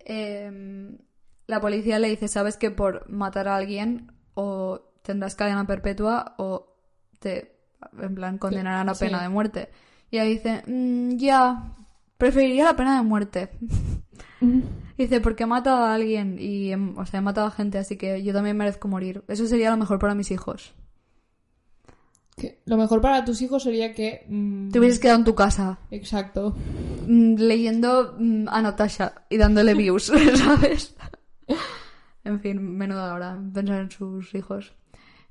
[SPEAKER 3] Em, la policía le dice, sabes que por matar a alguien o tendrás cadena perpetua o te, en plan, condenarán a
[SPEAKER 4] Sí.
[SPEAKER 3] pena de muerte. Y ella dice, "Mm, ya, preferiría la pena de muerte. Dice, porque he matado a alguien y, em, o sea, he matado a gente, así que yo también merezco morir. Eso sería lo mejor para mis hijos.
[SPEAKER 4] Que lo mejor para tus hijos sería que... mm,
[SPEAKER 3] Te hubieses quedado en tu casa
[SPEAKER 4] Exacto.
[SPEAKER 3] mm, leyendo mm, a Natasha y dándole views, ¿sabes? En fin, menuda hora pensar en sus hijos.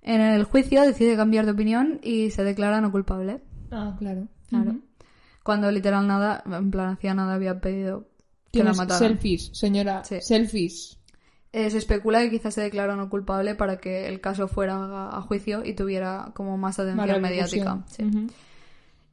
[SPEAKER 3] En el juicio decide cambiar de opinión y se declara no culpable.
[SPEAKER 4] Ah, claro.
[SPEAKER 3] Claro. Cuando literal nada, en plan hacía nada, había pedido que la mataran.
[SPEAKER 4] selfies, señora.
[SPEAKER 3] Sí.
[SPEAKER 4] Selfies.
[SPEAKER 3] Eh, se especula que quizás se declaró no culpable para que el caso fuera a, juicio y tuviera como más atención mediática. Sí.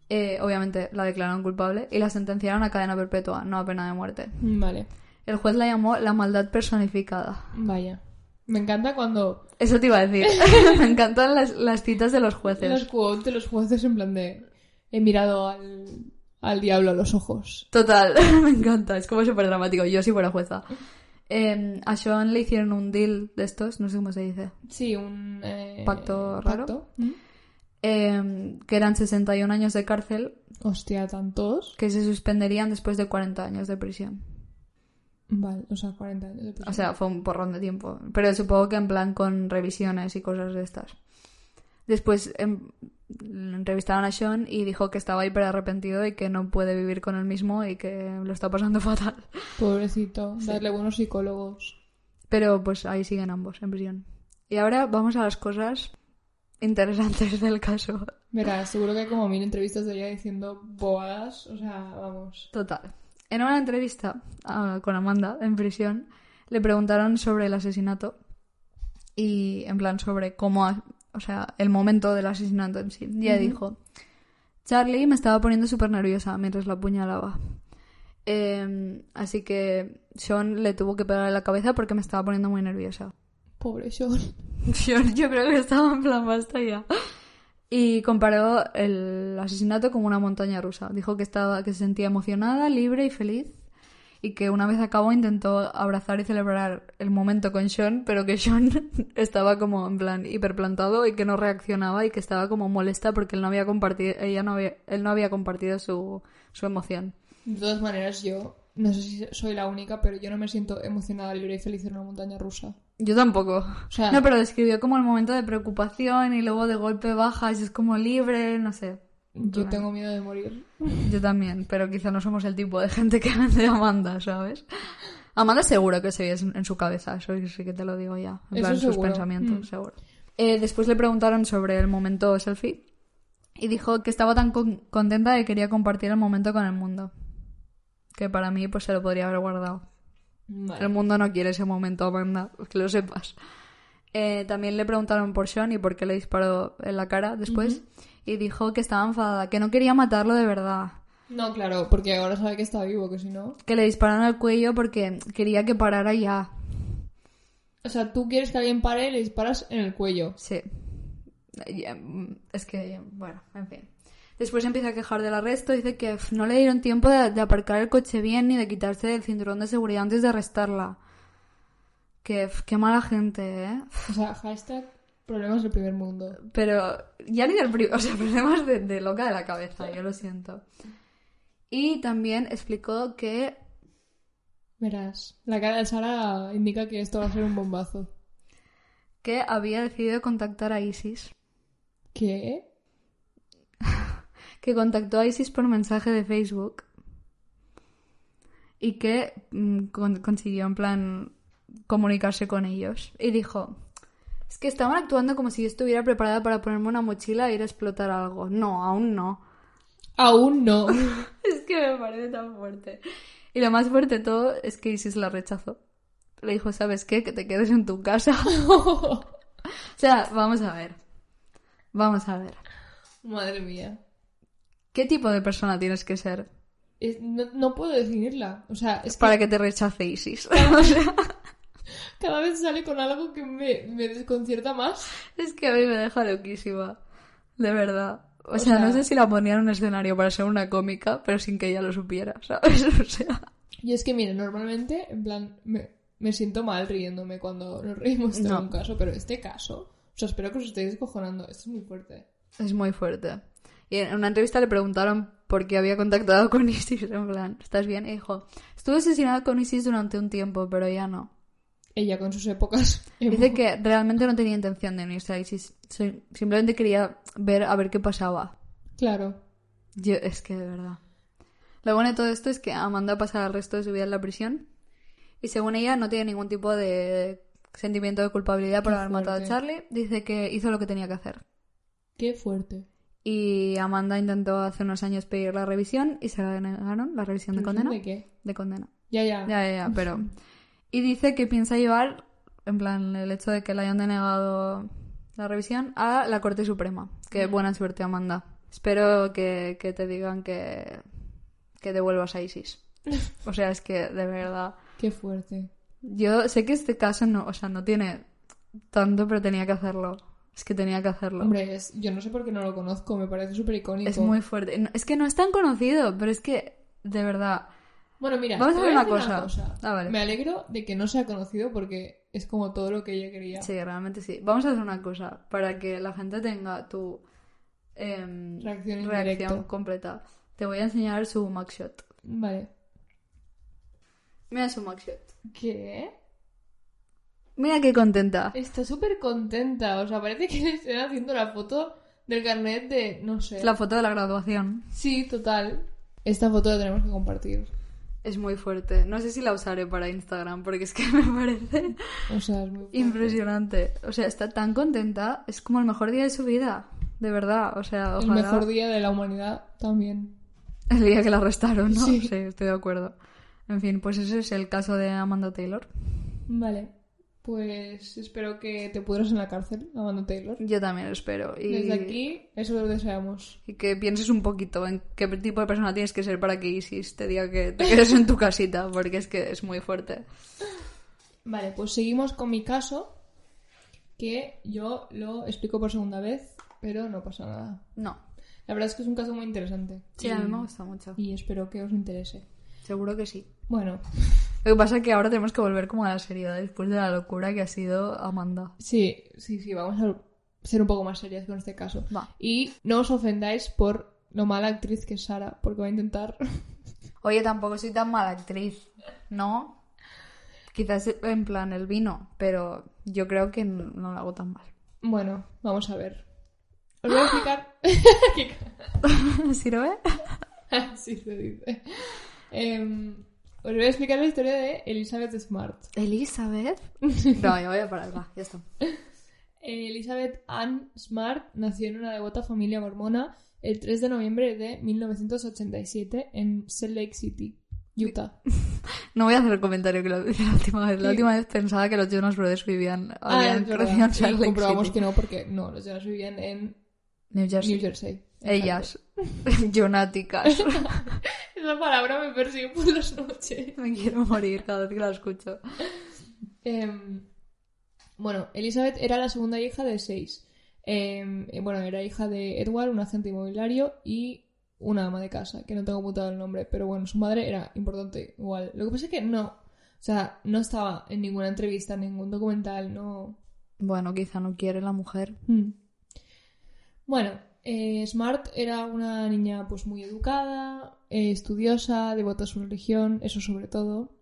[SPEAKER 3] Eh, obviamente la declararon culpable y la sentenciaron a cadena perpetua, no a pena de muerte.
[SPEAKER 4] Vale.
[SPEAKER 3] El juez la llamó la maldad personificada.
[SPEAKER 4] Vaya. Me encanta cuando
[SPEAKER 3] Eso te iba a decir. Me encantan las, las citas de los jueces.
[SPEAKER 4] los quotes de los jueces en plan de... He mirado al, al diablo a los ojos.
[SPEAKER 3] Total, me encanta. Es como súper dramático. Yo si fuera jueza. Eh, a Sean le hicieron un deal de estos, no sé cómo se dice.
[SPEAKER 4] Sí, un... eh,
[SPEAKER 3] Pacto raro.
[SPEAKER 4] pacto. ¿Mm?
[SPEAKER 3] Eh, que eran 61 años de cárcel
[SPEAKER 4] Hostia, ¿tantos?
[SPEAKER 3] que se suspenderían después de 40 años de prisión.
[SPEAKER 4] Vale, o sea, 40 años de prisión.
[SPEAKER 3] O sea, fue un porrón de tiempo. Pero supongo que en plan con revisiones y cosas de estas. Después em, entrevistaron a Sean y dijo que estaba hiper arrepentido y que no puede vivir con él mismo y que lo está pasando fatal.
[SPEAKER 4] Pobrecito. Darle buenos psicólogos.
[SPEAKER 3] Pero pues ahí siguen ambos en prisión. Y ahora vamos a las cosas interesantes del caso.
[SPEAKER 4] Verás, seguro que hay como mil entrevistas de ella diciendo bobadas. O sea, vamos.
[SPEAKER 3] Total. En una entrevista ah, con Amanda en prisión le preguntaron sobre el asesinato y en plan sobre cómo, o sea, el momento del asesinato en sí. Y ella dijo, Charlie me estaba poniendo súper nerviosa mientras la apuñalaba. Eh, así que Sean le tuvo que pegar en la cabeza porque me estaba poniendo muy nerviosa.
[SPEAKER 4] Pobre Sean.
[SPEAKER 3] Yo, yo creo que estaba en plan basta ya. Y comparó el asesinato con una montaña rusa. Dijo que estaba, que se sentía emocionada, libre y feliz. Y que una vez acabó intentó abrazar y celebrar el momento con Sean, pero que Sean estaba como en plan hiperplantado y que no reaccionaba y que estaba como molesta porque él no había compartido, ella no había, él no había compartido su, su emoción.
[SPEAKER 4] De todas maneras, yo no sé si soy la única, pero yo no me siento emocionada, libre y feliz en una montaña rusa.
[SPEAKER 3] Yo tampoco.
[SPEAKER 4] O sea,
[SPEAKER 3] No, pero describió como el momento de preocupación y luego de golpe bajas y es como libre, no sé.
[SPEAKER 4] Yo tengo miedo de morir.
[SPEAKER 3] Yo también, pero quizá no somos el tipo de gente que vende a Amanda, ¿sabes? Amanda seguro que se en, en su cabeza, eso sí que te lo digo ya. En plan, sus pensamientos,
[SPEAKER 4] Mm.
[SPEAKER 3] seguro. Eh, después le preguntaron sobre el momento selfie y dijo que estaba tan con- contenta que quería compartir el momento con el mundo. Que para mí pues se lo podría haber guardado.
[SPEAKER 4] Vale.
[SPEAKER 3] El mundo no quiere ese momento, Amanda, que lo sepas. Eh, también le preguntaron por Sean y por qué le disparó en la cara después. Y dijo que estaba enfadada, que no quería matarlo de verdad.
[SPEAKER 4] No, claro, porque ahora sabe que está vivo, que si no...
[SPEAKER 3] Que le dispararon al cuello porque quería que parara ya.
[SPEAKER 4] O sea, tú quieres que alguien pare y le disparas en el cuello.
[SPEAKER 3] Sí. Ya, mm, Es que, bueno, en fin. Después empieza a quejar del arresto. Dice que no le dieron tiempo de, de aparcar el coche bien ni de quitarse el cinturón de seguridad antes de arrestarla. Que, qué mala gente, ¿eh?
[SPEAKER 4] O sea, hashtag problemas del primer mundo.
[SPEAKER 3] Pero ya ni del pri- o sea, problemas de, de loca de la cabeza, yo lo siento. Y también explicó que
[SPEAKER 4] Verás, la cara de Sara indica que esto va a ser un bombazo.
[SPEAKER 3] Que había decidido contactar a Isis.
[SPEAKER 4] ¿Qué?
[SPEAKER 3] Que contactó a Isis por mensaje de Facebook. Y que mm, con- consiguió, en plan, comunicarse con ellos. Y dijo: Es que estaban actuando como si yo estuviera preparada para ponerme una mochila e ir a explotar algo. No, aún no.
[SPEAKER 4] Aún no.
[SPEAKER 3] Es que me parece tan fuerte. Y lo más fuerte de todo es que Isis la rechazó. Le dijo, ¿sabes qué? Que te quedes en tu casa. o sea, vamos a ver. Vamos a ver.
[SPEAKER 4] Madre mía.
[SPEAKER 3] ¿Qué tipo de persona tienes que ser
[SPEAKER 4] Es- no, no puedo definirla. O sea, es que
[SPEAKER 3] para que te rechace Isis? O sea,
[SPEAKER 4] cada vez sale con algo que me, me desconcierta más.
[SPEAKER 3] es que a mí me deja loquísima. De verdad. O,
[SPEAKER 4] O
[SPEAKER 3] sea,
[SPEAKER 4] sea-
[SPEAKER 3] no sé si la ponía en un escenario para ser una cómica, pero sin que ella lo supiera, ¿sabes? O sea...
[SPEAKER 4] Y es que, mire, normalmente, en plan, me, me siento mal riéndome cuando nos reímos de
[SPEAKER 3] No.
[SPEAKER 4] un caso, pero este caso, o sea, espero que os estéis descojonando. Esto es muy fuerte.
[SPEAKER 3] Es muy fuerte. Y en una entrevista le preguntaron por qué había contactado con Isis. En plan, ¿estás bien? Y dijo, estuve asesinada con Isis durante un tiempo, pero ya no.
[SPEAKER 4] Ella con sus épocas. emo.
[SPEAKER 3] Dice que realmente no tenía intención de unirse a ISIS. Simplemente quería ver a ver qué pasaba.
[SPEAKER 4] Claro.
[SPEAKER 3] Yo, es que de verdad. Lo bueno de todo esto es que Amanda pasa el resto de su vida en la prisión. Y según ella, no tiene ningún tipo de sentimiento de culpabilidad por
[SPEAKER 4] Qué
[SPEAKER 3] haber matado a
[SPEAKER 4] fuerte.
[SPEAKER 3] Charlie. Dice que hizo lo que tenía que hacer.
[SPEAKER 4] Qué fuerte.
[SPEAKER 3] Y Amanda intentó hace unos años pedir la revisión y se la negaron, la revisión de condena.
[SPEAKER 4] ¿De qué?
[SPEAKER 3] De condena.
[SPEAKER 4] Ya, ya.
[SPEAKER 3] Ya, ya, ya, pero... Y dice que piensa llevar, en plan, el hecho de que le hayan denegado la revisión a la Corte Suprema. Que buena suerte, Amanda. Espero que, que te digan que, que devuelvas a ISIS. O sea, es que, de verdad...
[SPEAKER 4] Qué fuerte.
[SPEAKER 3] Yo sé que este caso no, o sea, no tiene tanto, pero tenía que hacerlo. Es que tenía que hacerlo.
[SPEAKER 4] Hombre, es- yo no sé por qué no lo conozco, me parece súper icónico.
[SPEAKER 3] es muy fuerte. Es que no es tan conocido, pero es que, de verdad...
[SPEAKER 4] Bueno, mira,
[SPEAKER 3] Vamos a hacer una cosa. Ah, vale.
[SPEAKER 4] Me alegro de que no sea conocido porque es como todo lo que ella quería.
[SPEAKER 3] Sí, realmente sí. Vamos a hacer una cosa para que la gente tenga tu em,
[SPEAKER 4] Reacción
[SPEAKER 3] completa. Te voy a enseñar su mugshot.
[SPEAKER 4] Vale.
[SPEAKER 3] Mira su mugshot.
[SPEAKER 4] ¿Qué?
[SPEAKER 3] Mira qué contenta.
[SPEAKER 4] Está súper contenta. O sea, parece que le estén haciendo la foto del carnet de. No sé.
[SPEAKER 3] La foto de la graduación.
[SPEAKER 4] Sí, total. Esta foto la tenemos que compartir.
[SPEAKER 3] Es muy fuerte. No sé si la usaré para Instagram porque es que me parece
[SPEAKER 4] O sea, es muy fuerte.
[SPEAKER 3] impresionante. O sea, está tan contenta. Es como el mejor día de su vida. De verdad. O sea,
[SPEAKER 4] El
[SPEAKER 3] ojalá.
[SPEAKER 4] mejor día de la humanidad también.
[SPEAKER 3] El día que la arrestaron, ¿no?
[SPEAKER 4] Sí.
[SPEAKER 3] sí, estoy de acuerdo. En fin, pues ese es el caso de Amanda Taylor.
[SPEAKER 4] Vale. Pues espero que te pudras en la cárcel, Amanda Taylor.
[SPEAKER 3] Yo también lo espero. Y,
[SPEAKER 4] Desde aquí, eso lo deseamos.
[SPEAKER 3] y que pienses un poquito en qué tipo de persona tienes que ser para que Isis te diga que te quedes en tu casita, porque es que es muy fuerte.
[SPEAKER 4] Vale, pues seguimos con mi caso, que yo lo explico por segunda vez, pero no pasa nada.
[SPEAKER 3] No.
[SPEAKER 4] La verdad es que es un caso muy interesante.
[SPEAKER 3] Sí,
[SPEAKER 4] y,
[SPEAKER 3] a mí me gusta mucho.
[SPEAKER 4] Y espero que os interese.
[SPEAKER 3] Seguro que sí.
[SPEAKER 4] Bueno,
[SPEAKER 3] Lo que pasa es que ahora tenemos que volver como a la seriedad después de la locura que ha sido Amanda.
[SPEAKER 4] sí, sí, sí, vamos a ser un poco más serias con este caso.
[SPEAKER 3] Va.
[SPEAKER 4] Y no os ofendáis por lo mala actriz que es Sara, porque va a intentar...
[SPEAKER 3] Oye, tampoco soy tan mala actriz, ¿no? Quizás en plan el vino, pero yo creo que no, no lo hago tan mal.
[SPEAKER 4] bueno, vamos a ver. Os voy a explicar... ¿Qué
[SPEAKER 3] ¿Sirve?
[SPEAKER 4] Así se dice. Em, os voy a explicar la historia de Elizabeth Smart.
[SPEAKER 3] ¿Elizabeth? No, ya voy a parar, va, ya está.
[SPEAKER 4] Elizabeth Ann Smart nació en una devota familia mormona el 3 de noviembre de 1987 en Salt Lake City, Utah.
[SPEAKER 3] No voy a hacer el comentario que la última vez. La
[SPEAKER 4] ¿Qué?
[SPEAKER 3] última vez pensaba que los Jonas Brothers vivían, habían crecido en Salt Lake
[SPEAKER 4] comprobamos
[SPEAKER 3] City.
[SPEAKER 4] que no, porque no, los Jonas vivían en
[SPEAKER 3] New Jersey.
[SPEAKER 4] New Jersey.
[SPEAKER 3] Ellas. Jonáticas.
[SPEAKER 4] Esa palabra me persigue por las noches.
[SPEAKER 3] Me quiero morir cada vez que la escucho.
[SPEAKER 4] Em, bueno, Elizabeth era la segunda hija de seis. Em, eh, bueno, era hija de Edward, un agente inmobiliario, y una ama de casa, que no tengo apuntado el nombre, pero bueno, su madre era importante igual. Lo que pasa es que no, o sea, no estaba en ninguna entrevista, en ningún documental, no...
[SPEAKER 3] Bueno, quizá no quiere la mujer.
[SPEAKER 4] Hmm. Bueno, eh, Smart era una niña pues muy educada, eh, estudiosa, devota a su religión, eso sobre todo.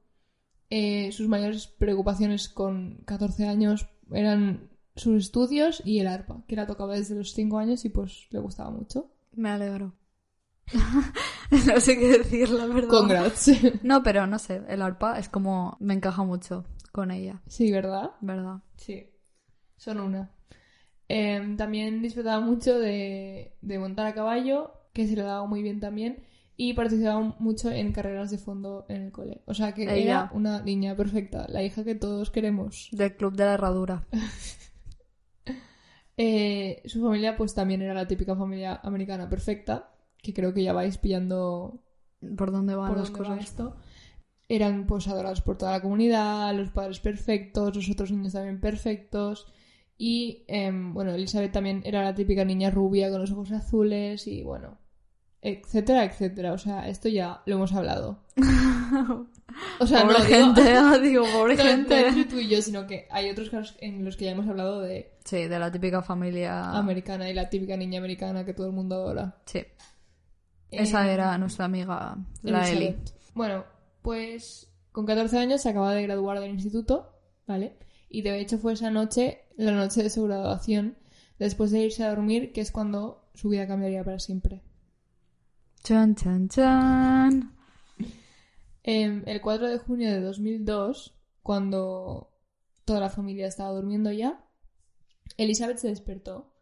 [SPEAKER 4] eh, sus mayores preocupaciones con 14 años eran sus estudios y el arpa, que la tocaba desde los 5 años y pues le gustaba mucho.
[SPEAKER 3] Me alegro. no sé qué decir, la verdad.
[SPEAKER 4] Congrats.
[SPEAKER 3] No, pero no sé, el arpa es como... Me encaja mucho con ella,
[SPEAKER 4] sí, ¿verdad?
[SPEAKER 3] ¿verdad?
[SPEAKER 4] Sí, son una. Em, también disfrutaba mucho de, de montar a caballo, que se le daba muy bien también, y participaba mucho en carreras de fondo en el cole. O sea que
[SPEAKER 3] Ella.
[SPEAKER 4] era una niña perfecta, la hija que todos queremos.
[SPEAKER 3] Del club de la herradura.
[SPEAKER 4] Eh, su familia pues también era la típica familia americana perfecta, que creo que ya vais pillando
[SPEAKER 3] ¿Por dónde van
[SPEAKER 4] por
[SPEAKER 3] las
[SPEAKER 4] dónde va
[SPEAKER 3] cosas?
[SPEAKER 4] esto. Eran pues adorados por toda la comunidad, los padres perfectos, los otros niños también perfectos. Y em, bueno, Elizabeth también era la típica niña rubia con los ojos azules y bueno, etcétera, etcétera. O sea, esto ya lo hemos hablado. O sea,
[SPEAKER 3] pobre
[SPEAKER 4] no digo-
[SPEAKER 3] gente, ah, digo, pobre
[SPEAKER 4] no, no
[SPEAKER 3] gente.
[SPEAKER 4] entre tú y yo, sino que hay otros casos en los que ya hemos hablado de
[SPEAKER 3] Sí, de la típica familia...
[SPEAKER 4] americana y la típica niña americana que todo el mundo adora.
[SPEAKER 3] Sí, esa
[SPEAKER 4] Eh,
[SPEAKER 3] era nuestra amiga, la Eli.
[SPEAKER 4] Elizabeth. Bueno, pues con 14 años se acaba de graduar del instituto, ¿vale? Y de hecho fue esa noche, la noche de su graduación, después de irse a dormir, que es cuando su vida cambiaría para siempre.
[SPEAKER 3] Chan, chan, chan.
[SPEAKER 4] Em, el 4 de junio de 2002, cuando toda la familia estaba durmiendo ya, Elizabeth se despertó.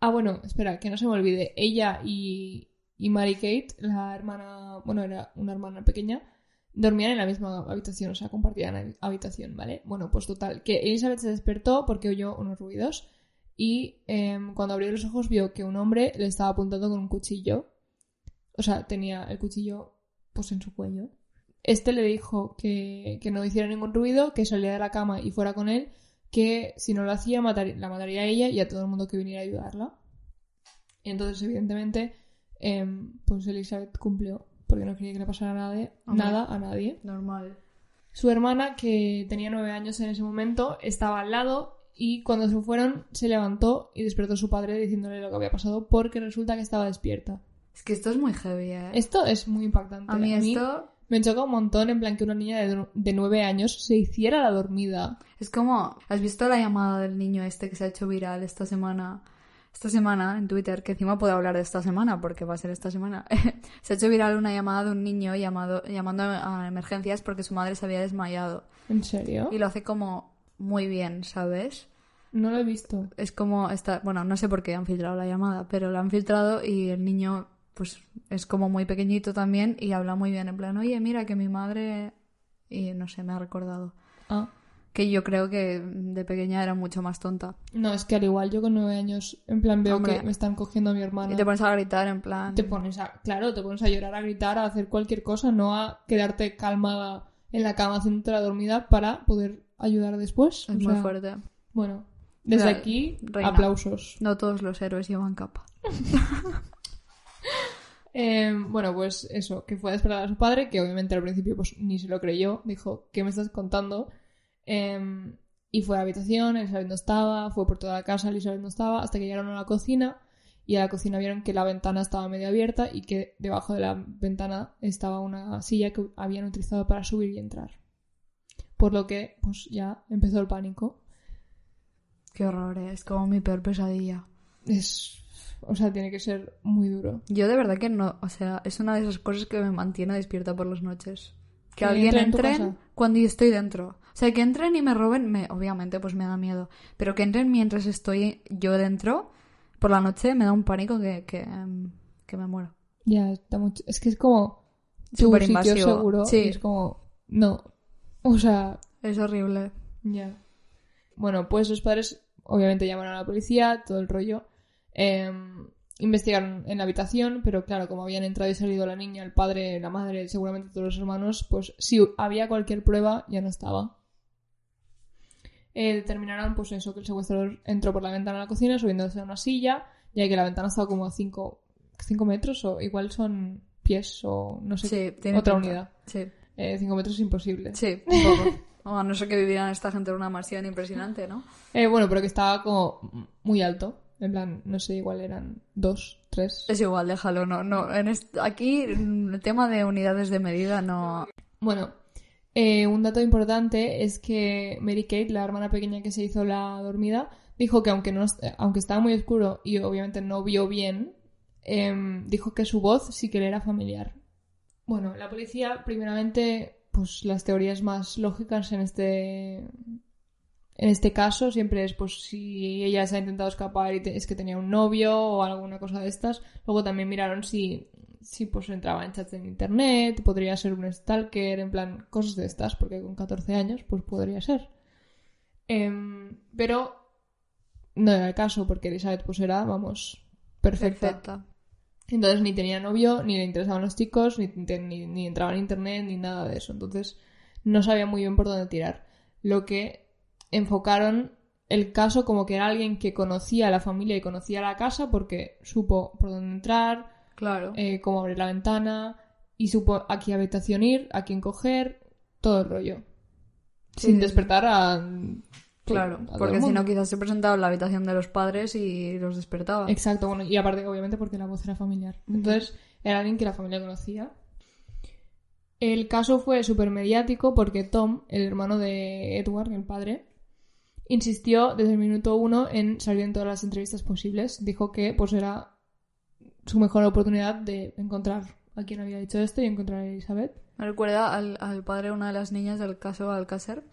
[SPEAKER 4] Ah, bueno, espera, que no se me olvide. Ella y, y Mary Kate, la hermana, bueno, era una hermana pequeña, dormían en la misma habitación, o sea, compartían hab- habitación, ¿vale? Bueno, pues total, que Elizabeth se despertó porque oyó unos ruidos y em, cuando abrió los ojos vio que un hombre le estaba apuntando con un cuchillo. O sea, tenía el cuchillo pues en su cuello. Este le dijo que, que no hiciera ningún ruido, que saliera de la cama y fuera con él, que si no lo hacía matar- la mataría a ella y a todo el mundo que viniera a ayudarla. Y entonces, evidentemente, em, pues Elizabeth cumplió, porque no quería que le pasara nada, a nadie.
[SPEAKER 3] Normal.
[SPEAKER 4] Su hermana, que tenía nueve años en ese momento, estaba al lado y cuando se fueron se levantó y despertó a su padre diciéndole lo que había pasado porque resulta que estaba despierta.
[SPEAKER 3] Es que esto es muy heavy, ¿eh?
[SPEAKER 4] Esto es muy impactante.
[SPEAKER 3] A mí esto
[SPEAKER 4] me choca un montón en plan que una niña de, de nueve años se hiciera la dormida.
[SPEAKER 3] es como... ¿Has visto la llamada del niño este que se ha hecho viral esta semana? Esta semana en Twitter, que encima puedo hablar de esta semana porque va a ser esta semana. se ha hecho viral una llamada de un niño llamado, llamando a emergencias porque su madre se había desmayado.
[SPEAKER 4] ¿En serio?
[SPEAKER 3] Y lo hace como muy bien, ¿sabes?
[SPEAKER 4] No lo he visto.
[SPEAKER 3] es como esta, bueno, no sé por qué han filtrado la llamada, pero la han filtrado y el niño pues es como muy pequeñito también y habla muy bien en plan, "Oye, mira que mi madre y no sé, me ha recordado
[SPEAKER 4] Ah.
[SPEAKER 3] Que yo creo que de pequeña era mucho más tonta.
[SPEAKER 4] No, es que al igual yo con nueve años, en plan veo
[SPEAKER 3] Hombre.
[SPEAKER 4] que me están cogiendo a mi hermana.
[SPEAKER 3] Y te pones a gritar en plan,
[SPEAKER 4] te pones a, claro, te pones a llorar, a gritar, a hacer cualquier cosa, no a quedarte calmada en la cama haciéndote la dormida para poder ayudar después.
[SPEAKER 3] es
[SPEAKER 4] O
[SPEAKER 3] muy fuerte.
[SPEAKER 4] Bueno, desde aquí,
[SPEAKER 3] reina.
[SPEAKER 4] aplausos.
[SPEAKER 3] No todos los héroes llevan capa.
[SPEAKER 4] Eh, bueno, pues eso, que fue a despertar a su padre, que obviamente al principio pues ni se lo creyó, dijo, ¿qué me estás contando? Eh, y fue a la habitación, Elizabeth no estaba, fue por toda la casa, Elizabeth no estaba, hasta que llegaron a la cocina y a la cocina vieron que la ventana estaba medio abierta y que debajo de la ventana estaba una silla que habían utilizado para subir y entrar. Por lo que, pues ya empezó el pánico.
[SPEAKER 3] Qué horror, ¿eh? es como mi peor pesadilla.
[SPEAKER 4] Es, o sea, tiene que ser muy duro.
[SPEAKER 3] Yo de verdad que no, o sea, es una de esas cosas que me mantiene despierta por las noches. Que
[SPEAKER 4] ¿Que
[SPEAKER 3] alguien
[SPEAKER 4] entre en tu
[SPEAKER 3] entre
[SPEAKER 4] casa?
[SPEAKER 3] cuando yo estoy dentro. O sea, que entren y me roben, me, obviamente pues me da miedo. Pero que entren mientras estoy yo dentro, por la noche me da un pánico que, que, em, que me muero.
[SPEAKER 4] Ya, está mucho. Es que es como tu
[SPEAKER 3] Súper
[SPEAKER 4] sitio
[SPEAKER 3] invasivo.
[SPEAKER 4] seguro.
[SPEAKER 3] Sí.
[SPEAKER 4] y es como, no. O sea,
[SPEAKER 3] Es horrible.
[SPEAKER 4] ya. Bueno, pues los padres obviamente llamaron a la policía, todo el rollo. Em, investigaron en la habitación, pero claro, como habían entrado y salido la niña, el padre, la madre, seguramente todos los hermanos, pues si había cualquier prueba, ya no estaba. Eh, determinaron, pues eso, que el secuestrador entró por la ventana a la cocina subiéndose a una silla, ya que la ventana estaba como a 5 metros, o igual son pies, o no sé,
[SPEAKER 3] Sí, tiene
[SPEAKER 4] otra
[SPEAKER 3] pinta.
[SPEAKER 4] unidad.
[SPEAKER 3] Sí,
[SPEAKER 4] 5 metros es imposible.
[SPEAKER 3] sí, un poco. O a no ser que vivieran esta gente en una mansión impresionante, ¿no?
[SPEAKER 4] Eh, bueno, pero que estaba como muy alto. En plan, no sé, igual eran dos, tres.
[SPEAKER 3] Es igual, déjalo, no, no. En aquí mm, el tema de unidades de medida no.
[SPEAKER 4] Bueno, Eh, un dato importante es que Mary Kate, la hermana pequeña que se hizo la dormida, dijo que aunque, no, aunque estaba muy oscuro y obviamente no vio bien, em, dijo que su voz sí que le era familiar. Bueno, la policía, primeramente, pues las teorías más lógicas en este, en este caso siempre es pues si ella se ha intentado escapar y te- es que tenía un novio o alguna cosa de estas. Luego también miraron si, si pues entraba en chats en internet, podría ser un stalker, en plan cosas de estas, porque con 14 años pues podría ser. Em, pero no era el caso porque Elizabeth pues era, vamos, perfecta.
[SPEAKER 3] Perfecta.
[SPEAKER 4] Entonces ni tenía novio, ni le interesaban los chicos, ni, ni entraba en internet, ni nada de eso. Entonces no sabía muy bien por dónde tirar. Lo que enfocaron el caso como que era alguien que conocía a la familia y conocía la casa porque supo por dónde entrar,
[SPEAKER 3] Claro.
[SPEAKER 4] eh, cómo abrir la ventana y supo a qué habitación ir, a quién coger, todo el rollo.
[SPEAKER 3] Sí,
[SPEAKER 4] Sin despertar a...
[SPEAKER 3] Claro,
[SPEAKER 4] a
[SPEAKER 3] porque si no quizás se presentaba en la habitación de los padres y los despertaba.
[SPEAKER 4] Exacto, bueno, y aparte, obviamente, porque la voz era familiar. Entonces, era alguien que la familia conocía. El caso fue súper mediático porque Tom, el hermano de Edward, el padre, insistió desde el minuto uno en salir en todas las entrevistas posibles. Dijo que pues era su mejor oportunidad de encontrar a quien había dicho esto y encontrar a Elizabeth.
[SPEAKER 3] Me recuerda al, al padre de una de las niñas del caso Alcácer.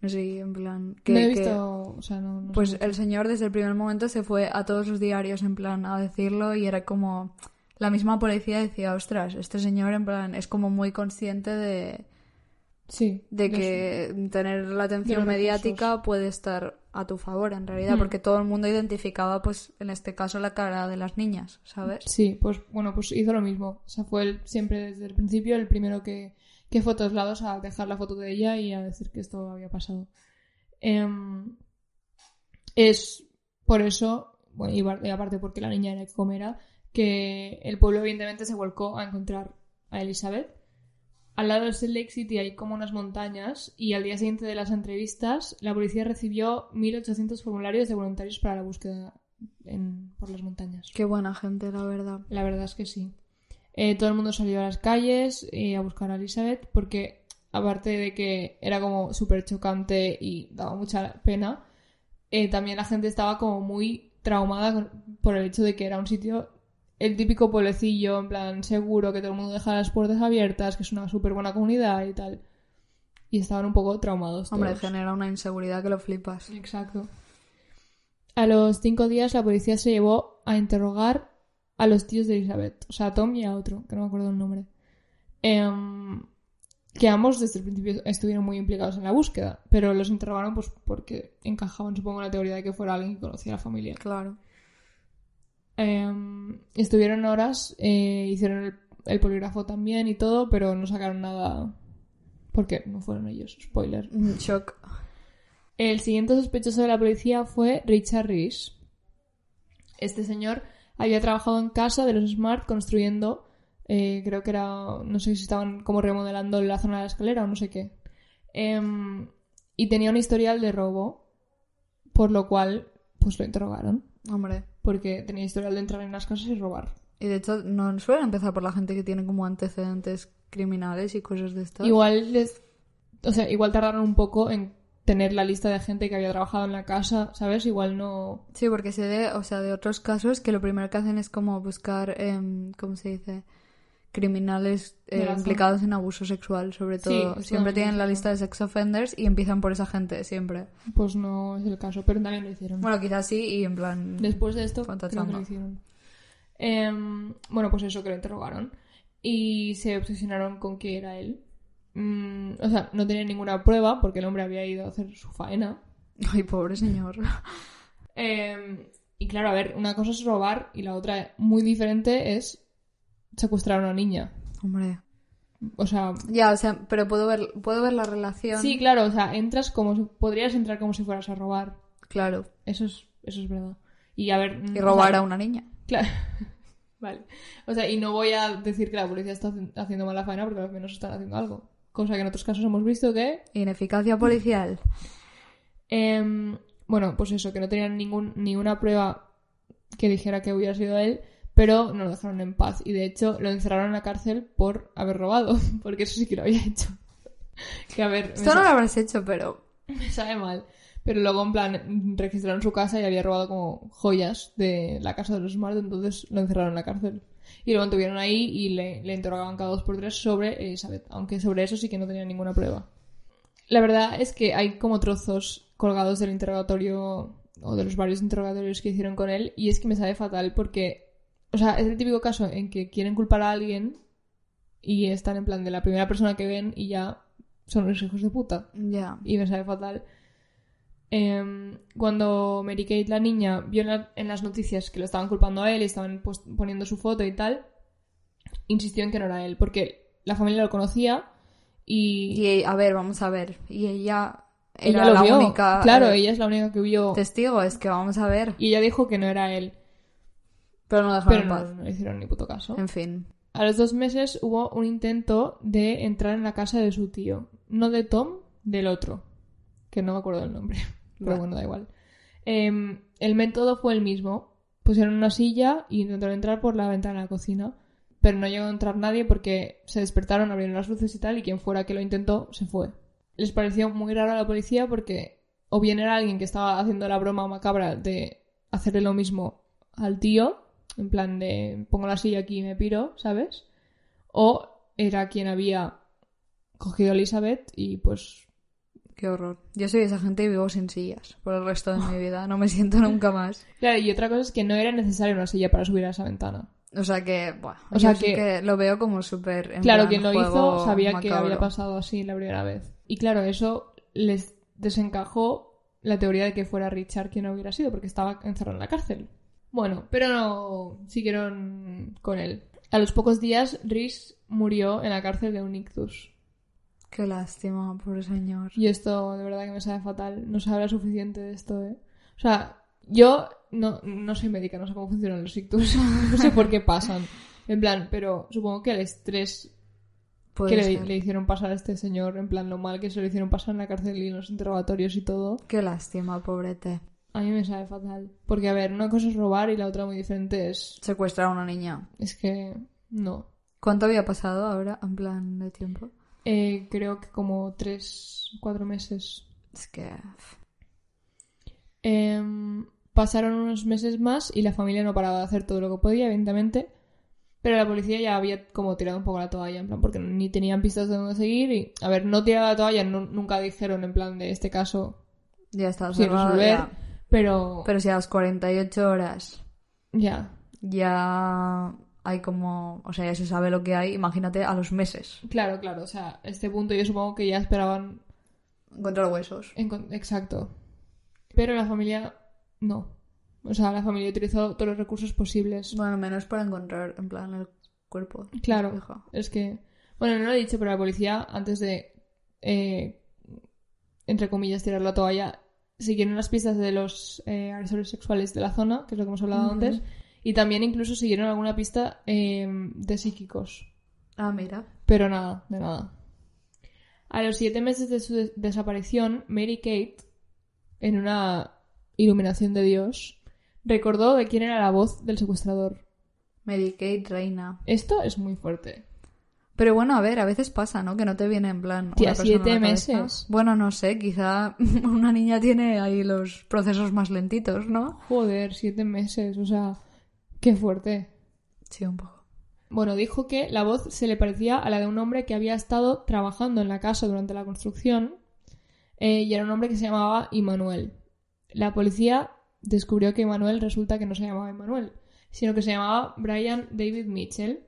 [SPEAKER 3] No sé, en plan... Que,
[SPEAKER 4] no he
[SPEAKER 3] que-
[SPEAKER 4] visto, o sea, no, no sé
[SPEAKER 3] Pues el señor desde el primer momento se fue a todos los diarios en plan a decirlo y era como... La misma policía decía, ostras, este señor en plan es como muy consciente de,
[SPEAKER 4] sí,
[SPEAKER 3] de que tener la atención mediática puede estar a tu favor en realidad,
[SPEAKER 4] Hmm.
[SPEAKER 3] porque todo el mundo identificaba pues en este caso la cara de las niñas, ¿sabes?
[SPEAKER 4] Sí, pues bueno, pues hizo lo mismo. O sea, fue el- siempre desde el principio el primero que, que fue a todos lados a dejar la foto de ella y a decir que esto había pasado. Em, es por eso, bueno, y aparte porque la niña era que comera, que el pueblo evidentemente se volcó a encontrar a Elizabeth. Al lado de Salt Lake City hay como unas montañas y al día siguiente de las entrevistas la policía recibió 1.800 formularios de voluntarios para la búsqueda en- por las montañas.
[SPEAKER 3] Qué buena gente, la verdad.
[SPEAKER 4] La verdad es que sí. Eh, todo el mundo salió a las calles eh, a buscar a Elizabeth porque, aparte de que era como súper chocante y daba mucha pena, eh, también la gente estaba como muy traumada por el hecho de que era un sitio, el típico pueblecillo, en plan seguro, que todo el mundo deja las puertas abiertas, que es una súper buena comunidad y tal. Y estaban un poco traumados.
[SPEAKER 3] Hombre,
[SPEAKER 4] todos.
[SPEAKER 3] genera una inseguridad que lo flipas.
[SPEAKER 4] Exacto. A los cinco días la policía se llevó a interrogar a los tíos de Elizabeth, o sea, a Tom y a otro, que no me acuerdo el nombre. Em, que ambos desde el principio estuvieron muy implicados en la búsqueda, pero los interrogaron pues porque encajaban, supongo, en la teoría de que fuera alguien que conocía a la familia.
[SPEAKER 3] Claro.
[SPEAKER 4] Em, estuvieron horas, eh, hicieron el, el polígrafo también y todo, pero no sacaron nada porque no fueron ellos, spoiler.
[SPEAKER 3] Mm, Shock.
[SPEAKER 4] El siguiente sospechoso de la policía fue Richard Rees. Este señor había trabajado en casa de los Smart construyendo, eh, creo que era, no sé si estaban como remodelando la zona de la escalera o no sé qué. Em, y tenía un historial de robo, por lo cual, pues lo interrogaron,
[SPEAKER 3] Hombre.
[SPEAKER 4] Porque tenía historial de entrar en las casas y robar.
[SPEAKER 3] Y de hecho, no suelen empezar por la gente que tiene como antecedentes criminales y cosas de estas.
[SPEAKER 4] Igual les, o sea, igual tardaron un poco en tener la lista de gente que había trabajado en la casa, ¿sabes? Igual no,
[SPEAKER 3] Sí, porque sé de, o sea, de otros casos que lo primero que hacen es como buscar, em, ¿cómo se dice? Criminales eh, implicados en abuso sexual, sobre todo. siempre tienen la lista de sex offenders y empiezan por esa gente, siempre.
[SPEAKER 4] Pues no es el caso, pero también lo hicieron.
[SPEAKER 3] Bueno, quizás sí y en plan...
[SPEAKER 4] Después de esto, creo que lo hicieron. Em, bueno, pues eso, que lo interrogaron. Y se obsesionaron con que era él. Mm, o sea, no tenían ninguna prueba porque el hombre había ido a hacer su faena.
[SPEAKER 3] Ay, pobre señor.
[SPEAKER 4] Em, y claro, a ver, una cosa es robar y la otra muy diferente es secuestrar a una niña.
[SPEAKER 3] Hombre.
[SPEAKER 4] O sea,
[SPEAKER 3] Ya, o sea, pero puedo ver, puedo ver la relación.
[SPEAKER 4] sí, claro, o sea, entras como si- podrías entrar como si fueras a robar.
[SPEAKER 3] Claro.
[SPEAKER 4] Eso es, eso es verdad. Y a ver.
[SPEAKER 3] Y
[SPEAKER 4] o
[SPEAKER 3] robar
[SPEAKER 4] sea,
[SPEAKER 3] a una niña.
[SPEAKER 4] Claro. Vale. O sea, y no voy a decir que la policía está haci- haciendo mala faena porque al menos están haciendo algo. Cosa que en otros casos hemos visto que.
[SPEAKER 3] Ineficacia policial.
[SPEAKER 4] em, bueno, pues eso, que no tenían ningún, ni una prueba que dijera que hubiera sido él, pero no lo dejaron en paz. Y de hecho lo encerraron en la cárcel por haber robado, porque eso sí que lo había hecho. Que a ver, me,
[SPEAKER 3] Esto no lo habrás hecho, pero...
[SPEAKER 4] me sabe mal. Pero luego, en plan, registraron su casa y había robado como joyas de la casa de los Smart, entonces lo encerraron en la cárcel. Y lo mantuvieron ahí y le, le interrogaban cada dos por tres sobre Elizabeth, aunque sobre eso sí que no tenían ninguna prueba. La verdad es que hay como trozos colgados del interrogatorio o de los varios interrogatorios que hicieron con él y es que me sabe fatal porque, o sea, es el típico caso en que quieren culpar a alguien y están en plan de la primera persona que ven y ya son los hijos de puta
[SPEAKER 3] Ya.
[SPEAKER 4] y me sabe fatal. Em, cuando Mary Kate, la niña, vio en, la- en las noticias que lo estaban culpando a él y estaban pues, poniendo su foto y tal, insistió en que no era él, porque la familia lo conocía y,
[SPEAKER 3] Y, a ver, vamos a ver. Y ella
[SPEAKER 4] ella
[SPEAKER 3] era
[SPEAKER 4] lo
[SPEAKER 3] la
[SPEAKER 4] vio.
[SPEAKER 3] única
[SPEAKER 4] claro,
[SPEAKER 3] eh,
[SPEAKER 4] ella es la única que vio
[SPEAKER 3] testigo. Es que vamos a ver.
[SPEAKER 4] y ella dijo que no era él,
[SPEAKER 3] Pero no dejaron
[SPEAKER 4] pero no, hicieron ni puto caso.
[SPEAKER 3] En fin.
[SPEAKER 4] A los dos meses hubo un intento de entrar en la casa de su tío. No de Tom, del otro. Que no me acuerdo del nombre. Pero bueno, da igual. Em, el método fue el mismo. Pusieron una silla y intentaron entrar por la ventana de la cocina. Pero no llegó a entrar nadie porque se despertaron, abrieron las luces y tal, y quien fuera que lo intentó se fue. Les pareció muy raro a la policía porque o bien era alguien que estaba haciendo la broma macabra de hacerle lo mismo al tío, en plan de pongo la silla aquí y me piro, ¿sabes? O era quien había cogido a Elizabeth y pues
[SPEAKER 3] Qué horror. Yo soy esa gente y vivo sin sillas por el resto de mi vida. No me siento nunca más.
[SPEAKER 4] Claro, y otra cosa es que no era necesaria una silla para subir a esa ventana.
[SPEAKER 3] O sea que, buah,
[SPEAKER 4] O sea
[SPEAKER 3] sí
[SPEAKER 4] que-
[SPEAKER 3] lo veo como súper.
[SPEAKER 4] claro, quien lo hizo sabía que había pasado así la primera vez. Y claro, eso les desencajó la teoría de que fuera Richard quien no hubiera sido, porque estaba encerrado en la cárcel. Bueno, pero no siguieron con él. A los pocos días, Rhys murió en la cárcel de un ictus.
[SPEAKER 3] Qué lástima, pobre señor.
[SPEAKER 4] Y esto de verdad que me sabe fatal. No se habla suficiente de esto, ¿eh? O sea, yo no, no soy médica, no sé cómo funcionan los ictus. no sé por qué pasan. En plan, pero supongo que el estrés
[SPEAKER 3] Puede
[SPEAKER 4] que le hicieron pasar a este señor, en plan, lo mal que se lo hicieron pasar en la cárcel y en los interrogatorios y todo,
[SPEAKER 3] Qué lástima, pobrete.
[SPEAKER 4] A mí me sabe fatal. Porque, a ver, una cosa es robar y la otra muy diferente es...
[SPEAKER 3] Secuestrar a una niña.
[SPEAKER 4] Es que... No.
[SPEAKER 3] ¿Cuánto había pasado ahora, en plan de tiempo?
[SPEAKER 4] Eh, creo que como tres, cuatro meses.
[SPEAKER 3] Es que.
[SPEAKER 4] Em, pasaron unos meses más y la familia no paraba de hacer todo lo que podía, evidentemente. Pero la policía ya había como tirado un poco la toalla, en plan, porque ni tenían pistas de dónde seguir. Y, a ver, no tiraba la toalla, nu- nunca dijeron en plan de este caso
[SPEAKER 3] Ya está
[SPEAKER 4] sin resolver.
[SPEAKER 3] ya.
[SPEAKER 4] Pero,
[SPEAKER 3] Pero si a las 48 horas
[SPEAKER 4] ya,
[SPEAKER 3] ya hay como. O sea, ya se sabe lo que hay, imagínate a los meses.
[SPEAKER 4] claro, claro. O sea, a este punto yo supongo que ya esperaban.
[SPEAKER 3] Encontrar huesos.
[SPEAKER 4] Exacto. Pero la familia no. O sea, la familia utilizó todos los recursos posibles.
[SPEAKER 3] Bueno, menos para encontrar, en plan, el cuerpo.
[SPEAKER 4] Claro,
[SPEAKER 3] hija.
[SPEAKER 4] es que. Bueno, no lo he dicho, pero la policía, antes de. eh, entre comillas, tirar la toalla, siguieron las pistas de los eh, agresores sexuales de la zona, que es lo que hemos hablado antes, y también incluso siguieron alguna pista eh, de psíquicos.
[SPEAKER 3] Ah, mira.
[SPEAKER 4] Pero nada, de nada. A los siete meses de su des- desaparición, Mary Kate, en una iluminación de Dios, recordó de quién era la voz del secuestrador.
[SPEAKER 3] Medicaid, reina.
[SPEAKER 4] Esto es muy fuerte.
[SPEAKER 3] Pero bueno, a ver, a veces pasa, ¿no? Que no te viene en plan.
[SPEAKER 4] Tía, siete meses.
[SPEAKER 3] Bueno, no sé, quizá una niña tiene ahí los procesos más lentitos, ¿no?
[SPEAKER 4] Joder, siete meses, o sea, qué fuerte.
[SPEAKER 3] Sí, un poco.
[SPEAKER 4] Bueno, dijo que la voz se le parecía a la de un hombre que había estado trabajando en la casa durante la construcción eh, y era un hombre que se llamaba Immanuel. La policía descubrió que Immanuel resulta que no se llamaba Immanuel, sino que se llamaba Brian David Mitchell.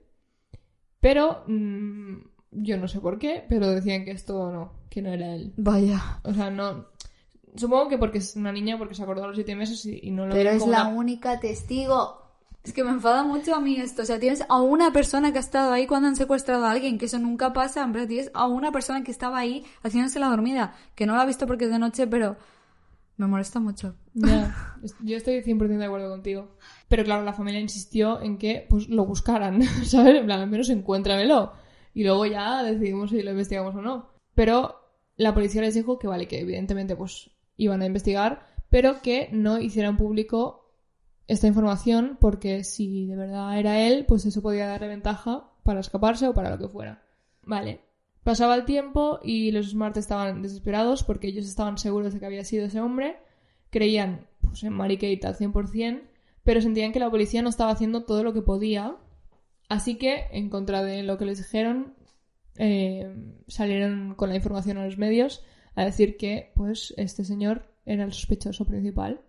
[SPEAKER 4] Pero mm, yo no sé por qué, pero decían que esto no, que no era él.
[SPEAKER 3] Vaya.
[SPEAKER 4] O sea, no. Supongo que porque es una niña, porque se acordó a los siete meses y, y no lo
[SPEAKER 3] Pero es la
[SPEAKER 4] una-
[SPEAKER 3] única testigo. Es que me enfada mucho a mí esto. O sea, tienes a una persona que ha estado ahí cuando han secuestrado a alguien, que eso nunca pasa. Hombre, tienes a una persona que estaba ahí haciéndose la dormida, que no la ha visto porque es de noche, pero me molesta mucho.
[SPEAKER 4] Ya, yo estoy 100% de acuerdo contigo. Pero claro, la familia insistió en que pues lo buscaran, ¿sabes? En plan, al menos encuéntramelo. Y luego ya decidimos si lo investigamos o no. Pero la policía les dijo que vale, que evidentemente pues iban a investigar, pero que no hicieran público esta información porque si de verdad era él, pues eso podía darle ventaja para escaparse o para lo que fuera. Vale. Pasaba el tiempo y los Smart estaban desesperados porque ellos estaban seguros de que había sido ese hombre, creían pues, en Mary Kate al 100%, pero sentían que la policía no estaba haciendo todo lo que podía, así que, en contra de lo que les dijeron, eh, salieron con la información a los medios a decir que pues este señor era el sospechoso principal.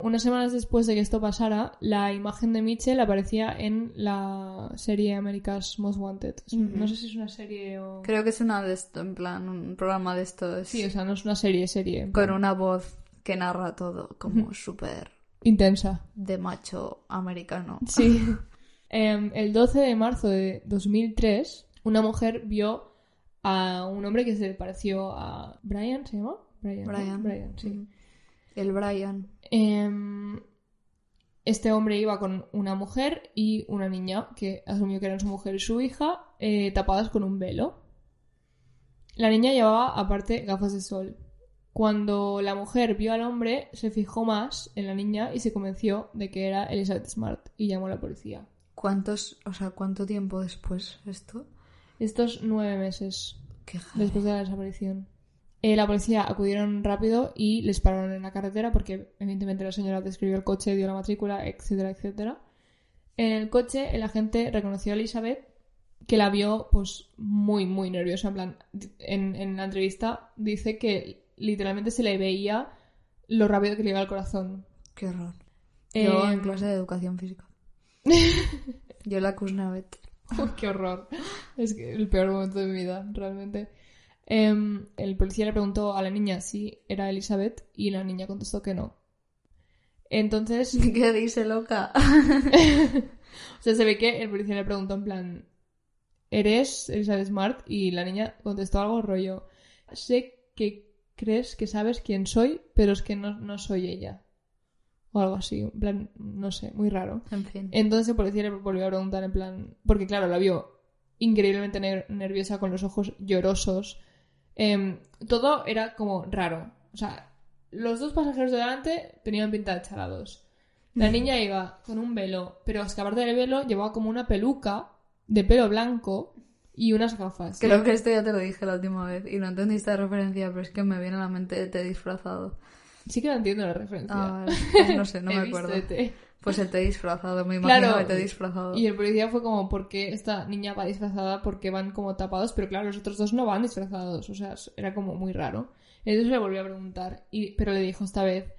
[SPEAKER 4] Unas semanas después de que esto pasara, la imagen de Mitchell aparecía en la serie America's Most Wanted. No sé si es una serie o...
[SPEAKER 3] Creo que es una de esto, en plan, un programa de estos
[SPEAKER 4] Sí, o sea, no es una serie, serie.
[SPEAKER 3] con una voz que narra todo como súper
[SPEAKER 4] Intensa.
[SPEAKER 3] de macho americano.
[SPEAKER 4] Sí. Em, el 12 de marzo de 2003, una mujer vio a un hombre que se pareció a Brian, ¿se llama? Brian. ¿no?
[SPEAKER 3] Brian.
[SPEAKER 4] Brian, sí.
[SPEAKER 3] El Brian.
[SPEAKER 4] Em, este hombre iba con una mujer y una niña, que asumió que eran su mujer y su hija, eh, tapadas con un velo. La niña llevaba aparte gafas de sol. Cuando la mujer vio al hombre, se fijó más en la niña y se convenció de que era Elizabeth Smart y llamó a la policía.
[SPEAKER 3] ¿Cuántos, o sea, cuánto tiempo después esto?
[SPEAKER 4] Estos nueve meses
[SPEAKER 3] Qué
[SPEAKER 4] después de la desaparición. Eh, la policía acudieron rápido y les pararon en la carretera porque evidentemente la señora describió el coche, dio la matrícula, etcétera, etcétera. En el coche el agente reconoció a Elizabeth que la vio pues muy, muy nerviosa. En plan, en, en la entrevista dice que literalmente se le veía lo rápido que le iba el corazón.
[SPEAKER 3] Qué horror. Yo
[SPEAKER 4] Eh,
[SPEAKER 3] en clase de educación física. Yo la Kuznavet.
[SPEAKER 4] Qué horror. Es que el peor momento de mi vida, realmente. Em, el policía le preguntó a la niña si era Elizabeth y la niña contestó que no. Entonces,
[SPEAKER 3] ¿Qué dice loca?
[SPEAKER 4] o sea, se ve que el policía le preguntó en plan, ¿eres Elizabeth Smart? Y la niña contestó algo rollo, sé que crees que sabes quién soy, pero es que no, no soy ella. O algo así, en plan, no sé, muy raro.
[SPEAKER 3] En fin.
[SPEAKER 4] Entonces el policía le volvió a preguntar en plan... Porque claro, la vio increíblemente ner- nerviosa con los ojos llorosos. Em, todo era como raro. O sea, los dos pasajeros de delante tenían pinta de chalados. La niña iba con un velo, pero aparte del velo llevaba como una peluca de pelo blanco y unas gafas.
[SPEAKER 3] Creo que esto ya te lo dije la última vez y no entendiste la referencia, pero es que me viene a la mente de té disfrazado.
[SPEAKER 4] Sí que no entiendo la referencia.
[SPEAKER 3] Ah, vale. Pues no sé, no me acuerdo.
[SPEAKER 4] ET.
[SPEAKER 3] Pues el té disfrazado, me imagino
[SPEAKER 4] Claro.
[SPEAKER 3] el té disfrazado.
[SPEAKER 4] Y el policía fue como, ¿por qué esta niña va disfrazada? Porque van como tapados, pero claro, los otros dos no van disfrazados. O sea, era como muy raro. Entonces le volvió a preguntar, y, pero le dijo esta vez,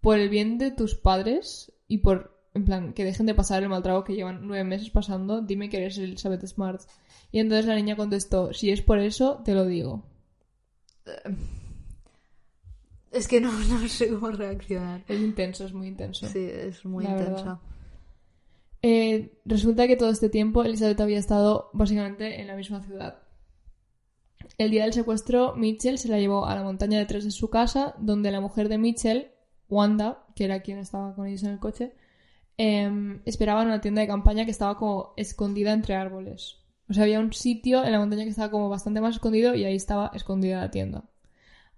[SPEAKER 4] por el bien de tus padres y por, en plan, que dejen de pasar el mal trago que llevan nueve meses pasando, dime que eres Elizabeth Smart. Y entonces la niña contestó, si es por eso, te lo digo.
[SPEAKER 3] Es que no, no sé cómo reaccionar.
[SPEAKER 4] Es intenso, es muy intenso.
[SPEAKER 3] Sí, es muy
[SPEAKER 4] verdad. Eh, resulta que todo este tiempo Elizabeth había estado básicamente en la misma ciudad. El día del secuestro, Mitchell se la llevó a la montaña detrás de su casa, donde la mujer de Mitchell, Wanda, que era quien estaba con ellos en el coche, em, esperaba en una tienda de campaña que estaba como escondida entre árboles. O sea, había un sitio en la montaña que estaba como bastante más escondido y ahí estaba escondida la tienda.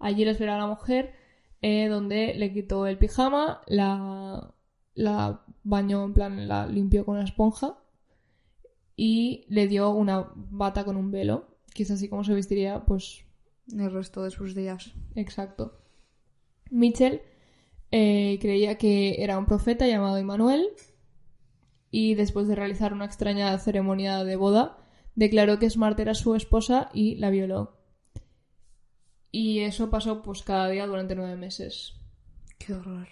[SPEAKER 4] Allí la esperaba la mujer, eh, donde le quitó el pijama, la, la bañó, en plan, la limpió con una esponja y le dio una bata con un velo, que es así como se vestiría, pues,
[SPEAKER 3] El resto de sus días.
[SPEAKER 4] exacto. Mitchell eh, creía que era un profeta llamado Immanuel y después de realizar una extraña ceremonia de boda, declaró que Smart era su esposa y la violó. Y eso pasó pues cada día durante nueve meses.
[SPEAKER 3] Qué horror.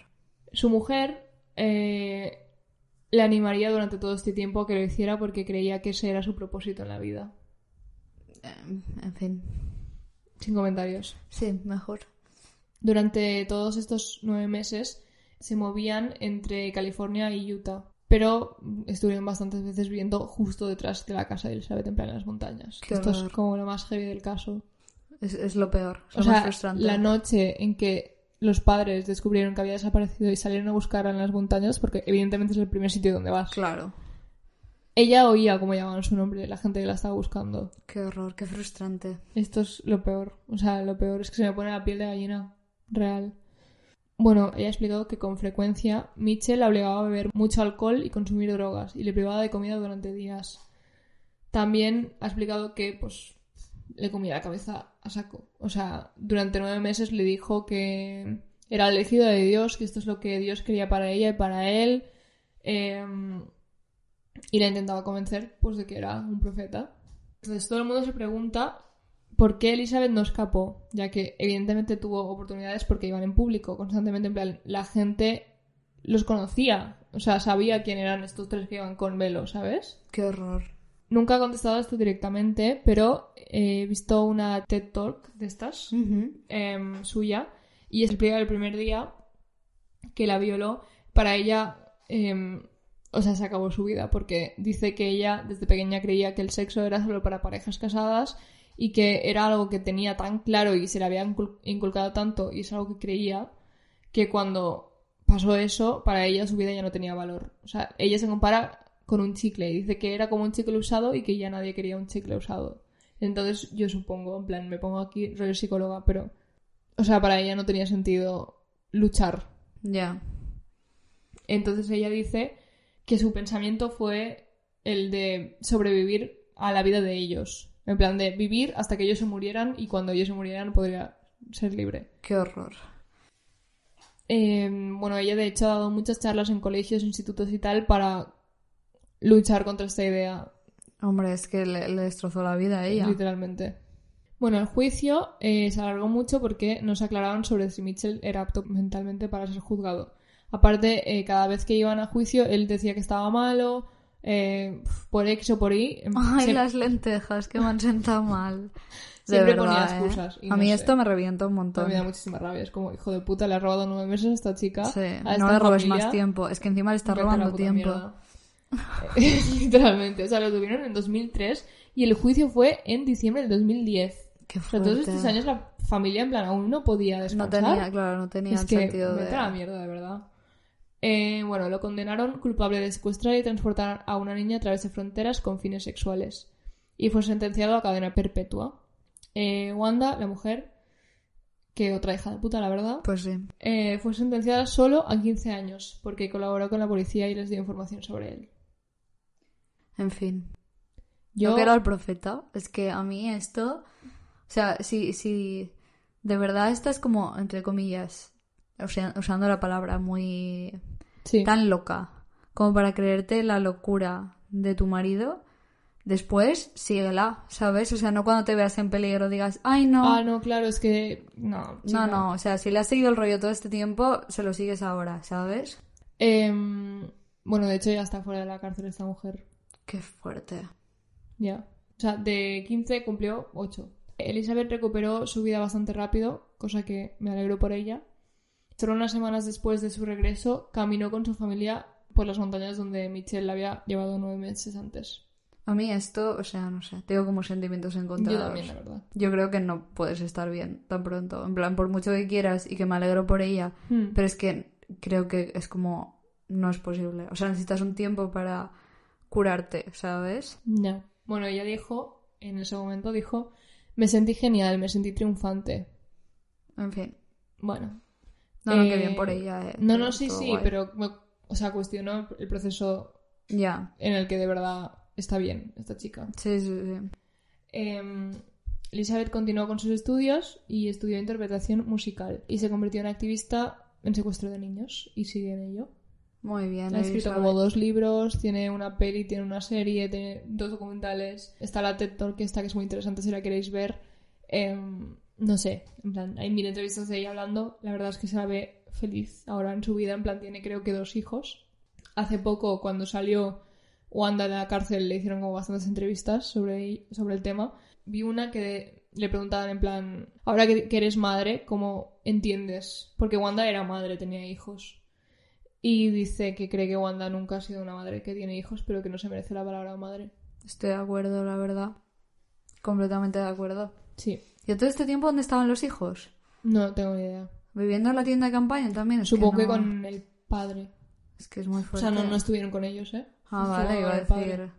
[SPEAKER 4] Su mujer eh, le animaría durante todo este tiempo a que lo hiciera porque creía que ese era su propósito en la vida.
[SPEAKER 3] Em, En fin.
[SPEAKER 4] Sin comentarios.
[SPEAKER 3] Sí, mejor.
[SPEAKER 4] Durante todos estos nueve meses se movían entre California y Utah, pero estuvieron bastantes veces viviendo justo detrás de la casa de Elizabeth en plan en las montañas.
[SPEAKER 3] Qué
[SPEAKER 4] Esto es como lo más heavy del caso.
[SPEAKER 3] Es, es lo peor. Es
[SPEAKER 4] O
[SPEAKER 3] más
[SPEAKER 4] sea,
[SPEAKER 3] frustrante.
[SPEAKER 4] la noche en que los padres descubrieron que había desaparecido y salieron a buscarla en las montañas, porque evidentemente es el primer sitio donde vas.
[SPEAKER 3] Claro.
[SPEAKER 4] Ella oía cómo llamaban su nombre, la gente que la estaba buscando.
[SPEAKER 3] Qué horror, qué frustrante.
[SPEAKER 4] Esto es lo peor. O sea, lo peor es que se me pone la piel de gallina. Real. Bueno, ella ha explicado que con frecuencia Mitchell la obligaba a beber mucho alcohol y consumir drogas y le privaba de comida durante días. También ha explicado que, pues, le comía la cabeza a saco. O sea, durante nueve meses le dijo que era elegido de Dios, que esto es lo que Dios quería para ella y para él. eh, y la intentaba convencer pues de que era un profeta. Entonces todo el mundo se pregunta por qué Elizabeth no escapó, ya que evidentemente tuvo oportunidades porque iban en público constantemente, en plan, la gente los conocía, o sea, sabía quién eran estos tres que iban con velo, ¿sabes?
[SPEAKER 3] Qué horror.
[SPEAKER 4] Nunca ha contestado esto directamente, pero he visto una TED Talk de estas, em, suya, y explica el primer día que la violó, para ella, em, o sea, se acabó su vida, porque dice que ella desde pequeña creía que el sexo era solo para parejas casadas y que era algo que tenía tan claro y se le había incul- inculcado tanto y es algo que creía que cuando pasó eso, para ella su vida ya no tenía valor. O sea, ella se compara con un chicle y dice que era como un chicle usado y que ya nadie quería un chicle usado. Entonces yo supongo, en plan, me pongo aquí rollo psicóloga, pero... O sea, para ella no tenía sentido luchar.
[SPEAKER 3] Ya.
[SPEAKER 4] Entonces ella dice que su pensamiento fue el de sobrevivir a la vida de ellos. En plan de vivir hasta que ellos se murieran y cuando ellos se murieran podría ser libre.
[SPEAKER 3] Qué horror.
[SPEAKER 4] Eh, bueno, ella de hecho ha dado muchas charlas en colegios, institutos y tal para luchar contra esta idea,
[SPEAKER 3] Hombre, es que le, le destrozó la vida a ella.
[SPEAKER 4] literalmente. Bueno, el juicio eh, se alargó mucho porque no se aclararon sobre si Mitchell era apto mentalmente para ser juzgado. Aparte, eh, cada vez que iban a juicio, él decía que estaba malo, eh, por X o por Y.
[SPEAKER 3] Ay,
[SPEAKER 4] Siem-
[SPEAKER 3] las lentejas que me han sentado mal. De
[SPEAKER 4] Siempre
[SPEAKER 3] verdad,
[SPEAKER 4] ponía
[SPEAKER 3] ¿eh?
[SPEAKER 4] excusas
[SPEAKER 3] A
[SPEAKER 4] no
[SPEAKER 3] mí
[SPEAKER 4] sé.
[SPEAKER 3] esto me revienta un montón.
[SPEAKER 4] me da muchísima rabia. Es como, hijo de puta, le has robado nueve meses a esta chica.
[SPEAKER 3] Sí,
[SPEAKER 4] a
[SPEAKER 3] no le robes
[SPEAKER 4] familia.
[SPEAKER 3] más tiempo. Es que encima le está
[SPEAKER 4] Vete
[SPEAKER 3] robando tiempo.
[SPEAKER 4] Literalmente. O sea, lo tuvieron en 2003 y el juicio fue en diciembre del 2010.
[SPEAKER 3] Qué
[SPEAKER 4] O sea, todos estos años la familia, en plan, aún no podía
[SPEAKER 3] No
[SPEAKER 4] descansar.
[SPEAKER 3] tenía, claro, no tenía
[SPEAKER 4] es que
[SPEAKER 3] sentido de...
[SPEAKER 4] la mierda, de verdad. Eh, bueno, lo condenaron culpable de secuestrar y transportar a una niña a través de fronteras con fines sexuales. Y fue sentenciado a cadena perpetua. Eh, Wanda, la mujer, que otra hija de puta, la verdad,
[SPEAKER 3] Pues sí.
[SPEAKER 4] eh, fue sentenciada solo a 15 años porque colaboró con la policía y les dio información sobre él.
[SPEAKER 3] En fin.
[SPEAKER 4] Yo,
[SPEAKER 3] Yo que era el profeta. Es que a mí esto... O sea, si, si de verdad estás como, entre comillas, o sea, usando la palabra muy...
[SPEAKER 4] sí.
[SPEAKER 3] tan loca como para creerte la locura de tu marido, después síguela, ¿sabes? O sea, no cuando te veas en peligro digas, ay no,
[SPEAKER 4] Ah, no, claro, es que... No,
[SPEAKER 3] no, no, o sea, si le has seguido el rollo todo este tiempo, se lo sigues ahora, ¿sabes?
[SPEAKER 4] Em, bueno, de hecho ya está fuera de la cárcel esta mujer.
[SPEAKER 3] Qué fuerte.
[SPEAKER 4] Ya. O sea, de 15 cumplió 8. Elizabeth recuperó su vida bastante rápido, cosa que me alegro por ella. Solo unas semanas después de su regreso, caminó con su familia por las montañas donde Michelle la había llevado nueve meses antes.
[SPEAKER 3] A mí esto, o sea, no sé, tengo como sentimientos encontrados.
[SPEAKER 4] Yo también, la verdad.
[SPEAKER 3] Yo creo que no puedes estar bien tan pronto. En plan, por mucho que quieras y que me alegro por ella,
[SPEAKER 4] Hmm.
[SPEAKER 3] pero es que creo que es como, no es posible. O sea, necesitas un tiempo para curarte, ¿sabes?
[SPEAKER 4] Ya. Bueno, ella dijo, en ese momento dijo, me sentí genial, me sentí triunfante.
[SPEAKER 3] En fin.
[SPEAKER 4] Bueno.
[SPEAKER 3] No, no,
[SPEAKER 4] Eh,
[SPEAKER 3] qué bien por ella. eh.
[SPEAKER 4] No, no, sí, sí,
[SPEAKER 3] guay.
[SPEAKER 4] pero, me- o sea, cuestionó el proceso en el que de verdad está bien esta chica.
[SPEAKER 3] sí, sí, sí.
[SPEAKER 4] Eh, Elizabeth continuó con sus estudios y estudió interpretación musical y se convirtió en activista en secuestro de niños y sigue en ello.
[SPEAKER 3] Muy bien.
[SPEAKER 4] Ha escrito
[SPEAKER 3] Elizabeth.
[SPEAKER 4] como dos libros, tiene una peli, tiene una serie, tiene dos documentales. Está la TED Talk esta que es muy interesante si la queréis ver. Eh, no sé, en plan, hay mil entrevistas de ella hablando. La verdad es que se la ve feliz ahora en su vida. En plan, tiene creo que dos hijos. Hace poco, cuando salió Wanda de la cárcel, le hicieron como bastantes entrevistas sobre, sobre el tema. Vi una que le preguntaban en plan, ahora que, que eres madre, ¿cómo entiendes? Porque Wanda era madre, tenía hijos. Y dice que cree que Wanda nunca ha sido una madre que tiene hijos, pero que no se merece la palabra madre.
[SPEAKER 3] Estoy de acuerdo, la verdad. Completamente de acuerdo.
[SPEAKER 4] Sí,
[SPEAKER 3] ¿Y todo este tiempo dónde estaban los hijos?
[SPEAKER 4] no tengo ni idea.
[SPEAKER 3] ¿Viviendo en la tienda de campaña también? Es
[SPEAKER 4] Supongo que,
[SPEAKER 3] no-
[SPEAKER 4] con el padre.
[SPEAKER 3] Es que es muy
[SPEAKER 4] O
[SPEAKER 3] fuerte.
[SPEAKER 4] sea, no, no estuvieron con ellos, ¿eh?
[SPEAKER 3] Ah,
[SPEAKER 4] Fue
[SPEAKER 3] vale, iba a decir...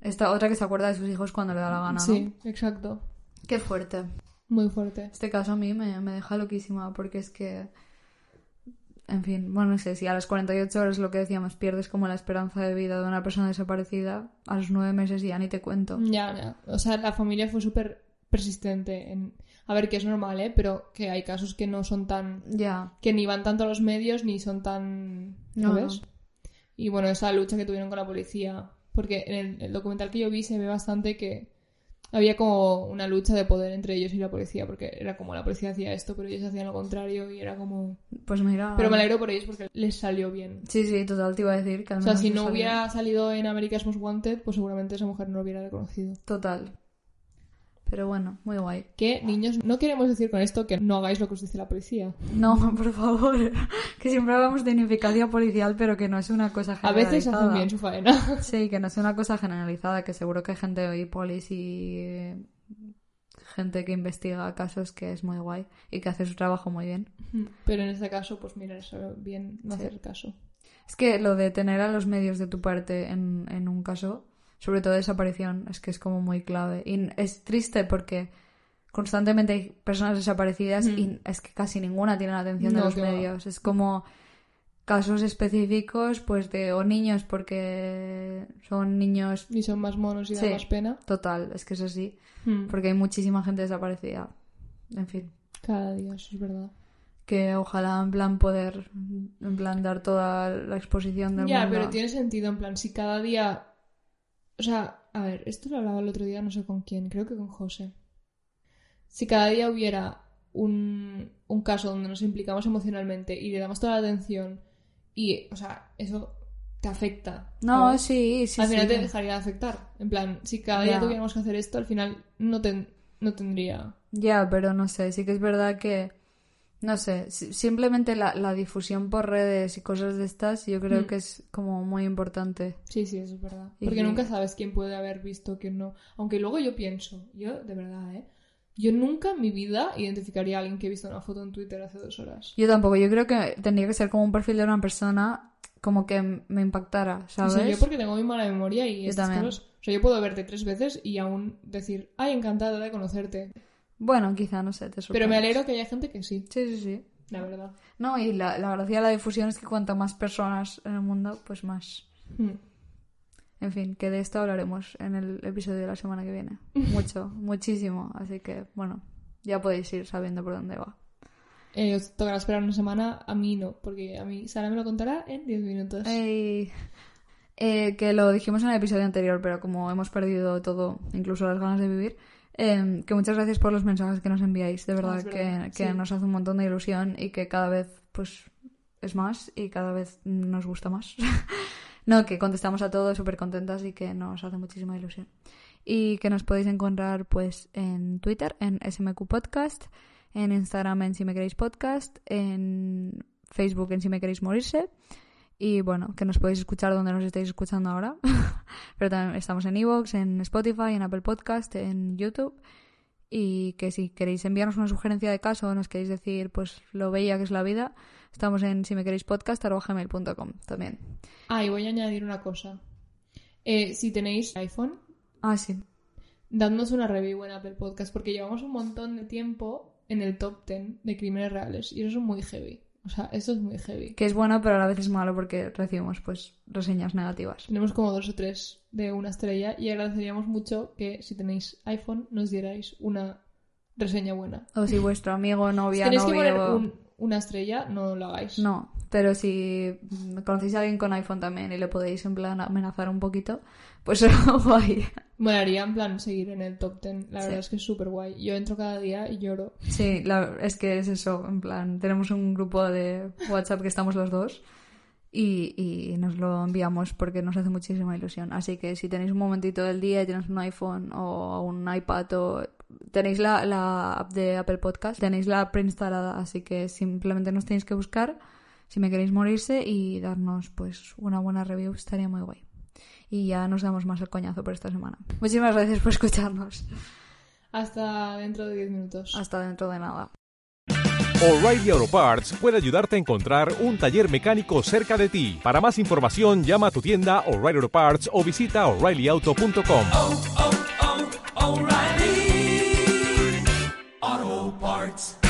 [SPEAKER 3] Esta otra que se acuerda de sus hijos cuando le da la gana, ¿no?
[SPEAKER 4] Sí, exacto.
[SPEAKER 3] Qué fuerte.
[SPEAKER 4] Muy fuerte.
[SPEAKER 3] Este caso a mí me, me deja loquísima porque es que en fin, bueno, no sé, si a las 48 horas lo que decíamos pierdes como la esperanza de vida de una persona desaparecida, a los nueve meses ya ni te cuento.
[SPEAKER 4] Ya, ya. O sea, la familia fue súper persistente en... A ver, que es normal, ¿eh? Pero que hay casos que no son tan...
[SPEAKER 3] Ya,
[SPEAKER 4] que ni van tanto a los medios ni son tan...
[SPEAKER 3] No.
[SPEAKER 4] Y bueno, esa lucha que tuvieron con la policía. Porque en el, el documental que yo vi se ve bastante que había como una lucha de poder entre ellos y la policía. Porque era como la policía hacía esto, pero ellos hacían lo contrario y era como...
[SPEAKER 3] pues mira.
[SPEAKER 4] Pero me alegro por ellos porque les salió bien.
[SPEAKER 3] Sí, sí, total, te iba a decir que al
[SPEAKER 4] O sea, si no
[SPEAKER 3] salió.
[SPEAKER 4] hubiera salido en America's Most Wanted, pues seguramente esa mujer no lo hubiera reconocido.
[SPEAKER 3] Total. Pero bueno, muy guay.
[SPEAKER 4] Que, niños, no queremos decir con esto que no hagáis lo que os dice la policía.
[SPEAKER 3] No, por favor. Que siempre hablamos de ineficacia policial, pero que no es una cosa
[SPEAKER 4] A
[SPEAKER 3] generalizada.
[SPEAKER 4] veces hacen bien su faena.
[SPEAKER 3] Sí, que no es una cosa generalizada, que seguro que hay gente hoy, polis y gente que investiga casos que es muy guay y que hace su trabajo muy bien.
[SPEAKER 4] Pero en este caso, pues mira, es bien no
[SPEAKER 3] Sí.
[SPEAKER 4] hacer caso.
[SPEAKER 3] Es que lo de tener a los medios de tu parte en, en un caso, sobre todo desaparición, es que es como muy clave. Y es triste porque constantemente hay personas desaparecidas
[SPEAKER 4] Mm.
[SPEAKER 3] y es que casi ninguna tiene la atención de los medios. Es como casos específicos, pues de o niños porque son niños
[SPEAKER 4] Y son más monos y dan
[SPEAKER 3] Sí.
[SPEAKER 4] más pena.
[SPEAKER 3] total, es que es así,
[SPEAKER 4] Hmm.
[SPEAKER 3] porque hay muchísima gente desaparecida. En fin,
[SPEAKER 4] Cada día, eso es verdad.
[SPEAKER 3] que ojalá en plan poder en plan dar toda la exposición del
[SPEAKER 4] Ya,
[SPEAKER 3] mundo.
[SPEAKER 4] pero tiene sentido, en plan, si cada día... O sea, a ver, esto lo hablaba el otro día, no sé con quién, creo que con José. Si cada día hubiera un, un caso donde nos implicamos emocionalmente y le damos toda la atención y, o sea, eso te afecta.
[SPEAKER 3] No,
[SPEAKER 4] ¿sabes?
[SPEAKER 3] sí, sí,
[SPEAKER 4] al final
[SPEAKER 3] sí.
[SPEAKER 4] te dejaría de afectar. En plan, si cada día tuviéramos que hacer esto, al final no, ten- no tendría...
[SPEAKER 3] Ya, pero no sé, sí que es verdad que, no sé, si- simplemente la, la difusión por redes y cosas de estas, yo creo
[SPEAKER 4] Mm.
[SPEAKER 3] que es como muy importante.
[SPEAKER 4] Sí, sí, eso es verdad.
[SPEAKER 3] Y
[SPEAKER 4] Porque
[SPEAKER 3] que-
[SPEAKER 4] nunca sabes quién puede haber visto, quién no. Aunque luego yo pienso, yo de verdad, ¿eh? Yo nunca en mi vida identificaría a alguien que he visto una foto en Twitter hace dos horas.
[SPEAKER 3] Yo tampoco, yo creo que tendría que ser como un perfil de una persona como que me impactara,
[SPEAKER 4] O
[SPEAKER 3] ¿sabes?
[SPEAKER 4] sea, yo porque tengo muy mala memoria y
[SPEAKER 3] Yo
[SPEAKER 4] estas
[SPEAKER 3] también.
[SPEAKER 4] cosas... O sea, yo puedo verte tres veces y aún decir, ay, encantada de conocerte.
[SPEAKER 3] Bueno, quizá, no sé, te
[SPEAKER 4] Pero me alegro que haya gente que sí,
[SPEAKER 3] Sí, sí, sí.
[SPEAKER 4] la verdad.
[SPEAKER 3] No, y la, la gracia de la difusión es que cuanto más personas en el mundo, pues más.
[SPEAKER 4] Hmm.
[SPEAKER 3] En fin, que de esto hablaremos en el episodio de la semana que viene. Mucho, muchísimo. Así que, bueno, ya podéis ir sabiendo por dónde va.
[SPEAKER 4] Eh, os tocará esperar una semana, a mí no, porque a mí Sara me lo contará en 10 minutos.
[SPEAKER 3] Ey, eh, que lo dijimos en el episodio anterior, pero como hemos perdido todo, incluso las ganas de vivir, eh, que muchas gracias por los mensajes que nos enviáis. De verdad,
[SPEAKER 4] Ah, verdad,
[SPEAKER 3] que, que
[SPEAKER 4] sí.
[SPEAKER 3] nos hace un montón de ilusión y que cada vez, pues, es más y cada vez nos gusta más. no, que contestamos a todo súper contentas y que nos hace muchísima ilusión. Y que nos podéis encontrar, pues, en Twitter, en SMQ Podcast, en Instagram, en Si Me Queréis Podcast, en Facebook, en Si Me Queréis Morirse. Y bueno, que nos podéis escuchar donde nos estéis escuchando ahora. Pero también estamos en Evox, en Spotify, en Apple Podcast, en YouTube. Y que si queréis enviarnos una sugerencia de caso o nos queréis decir pues lo bella que es la vida, estamos en si me queréis podcast gmail.com también.
[SPEAKER 4] Ah, y voy a añadir una cosa. Eh, si tenéis iPhone,
[SPEAKER 3] Ah, sí.
[SPEAKER 4] dadnos una review en Apple Podcast porque llevamos un montón de tiempo en el top 10 de crímenes reales y eso es muy heavy. O sea, eso es muy heavy.
[SPEAKER 3] Que es bueno, pero a la vez es malo porque recibimos pues reseñas negativas.
[SPEAKER 4] Tenemos como dos o tres de una estrella y agradeceríamos mucho que si tenéis iPhone nos dierais una reseña buena.
[SPEAKER 3] O si vuestro amigo,
[SPEAKER 4] Si
[SPEAKER 3] novia,
[SPEAKER 4] tenéis que poner
[SPEAKER 3] novio...
[SPEAKER 4] un- una estrella, no lo hagáis.
[SPEAKER 3] No, pero si conocéis a alguien con iPhone también y le podéis en plan amenazar un poquito, pues guay.
[SPEAKER 4] Molaría en plan seguir en el top 10. La
[SPEAKER 3] Sí.
[SPEAKER 4] verdad es que es súper guay. Yo entro cada día y lloro.
[SPEAKER 3] Sí, la- es que es eso, en plan, tenemos un grupo de WhatsApp que estamos los dos y, y nos lo enviamos porque nos hace muchísima ilusión. Así que si tenéis un momentito del día y tenéis un iPhone o un iPad o tenéis la, la app de Apple Podcast, tenéis la app preinstalada, así que simplemente nos tenéis que buscar si me queréis morirse y darnos pues una buena review, estaría muy guay. Y ya nos damos más el coñazo por esta semana. Muchísimas gracias por escucharnos.
[SPEAKER 4] Hasta dentro de 10 minutos.
[SPEAKER 3] Hasta dentro de nada.
[SPEAKER 1] O'Reilly Auto Parts puede ayudarte a encontrar un taller mecánico cerca de ti. Para más información, llama a tu tienda O'Reilly Auto Parts o visita oreillyauto.com.
[SPEAKER 2] oh, oh, parts.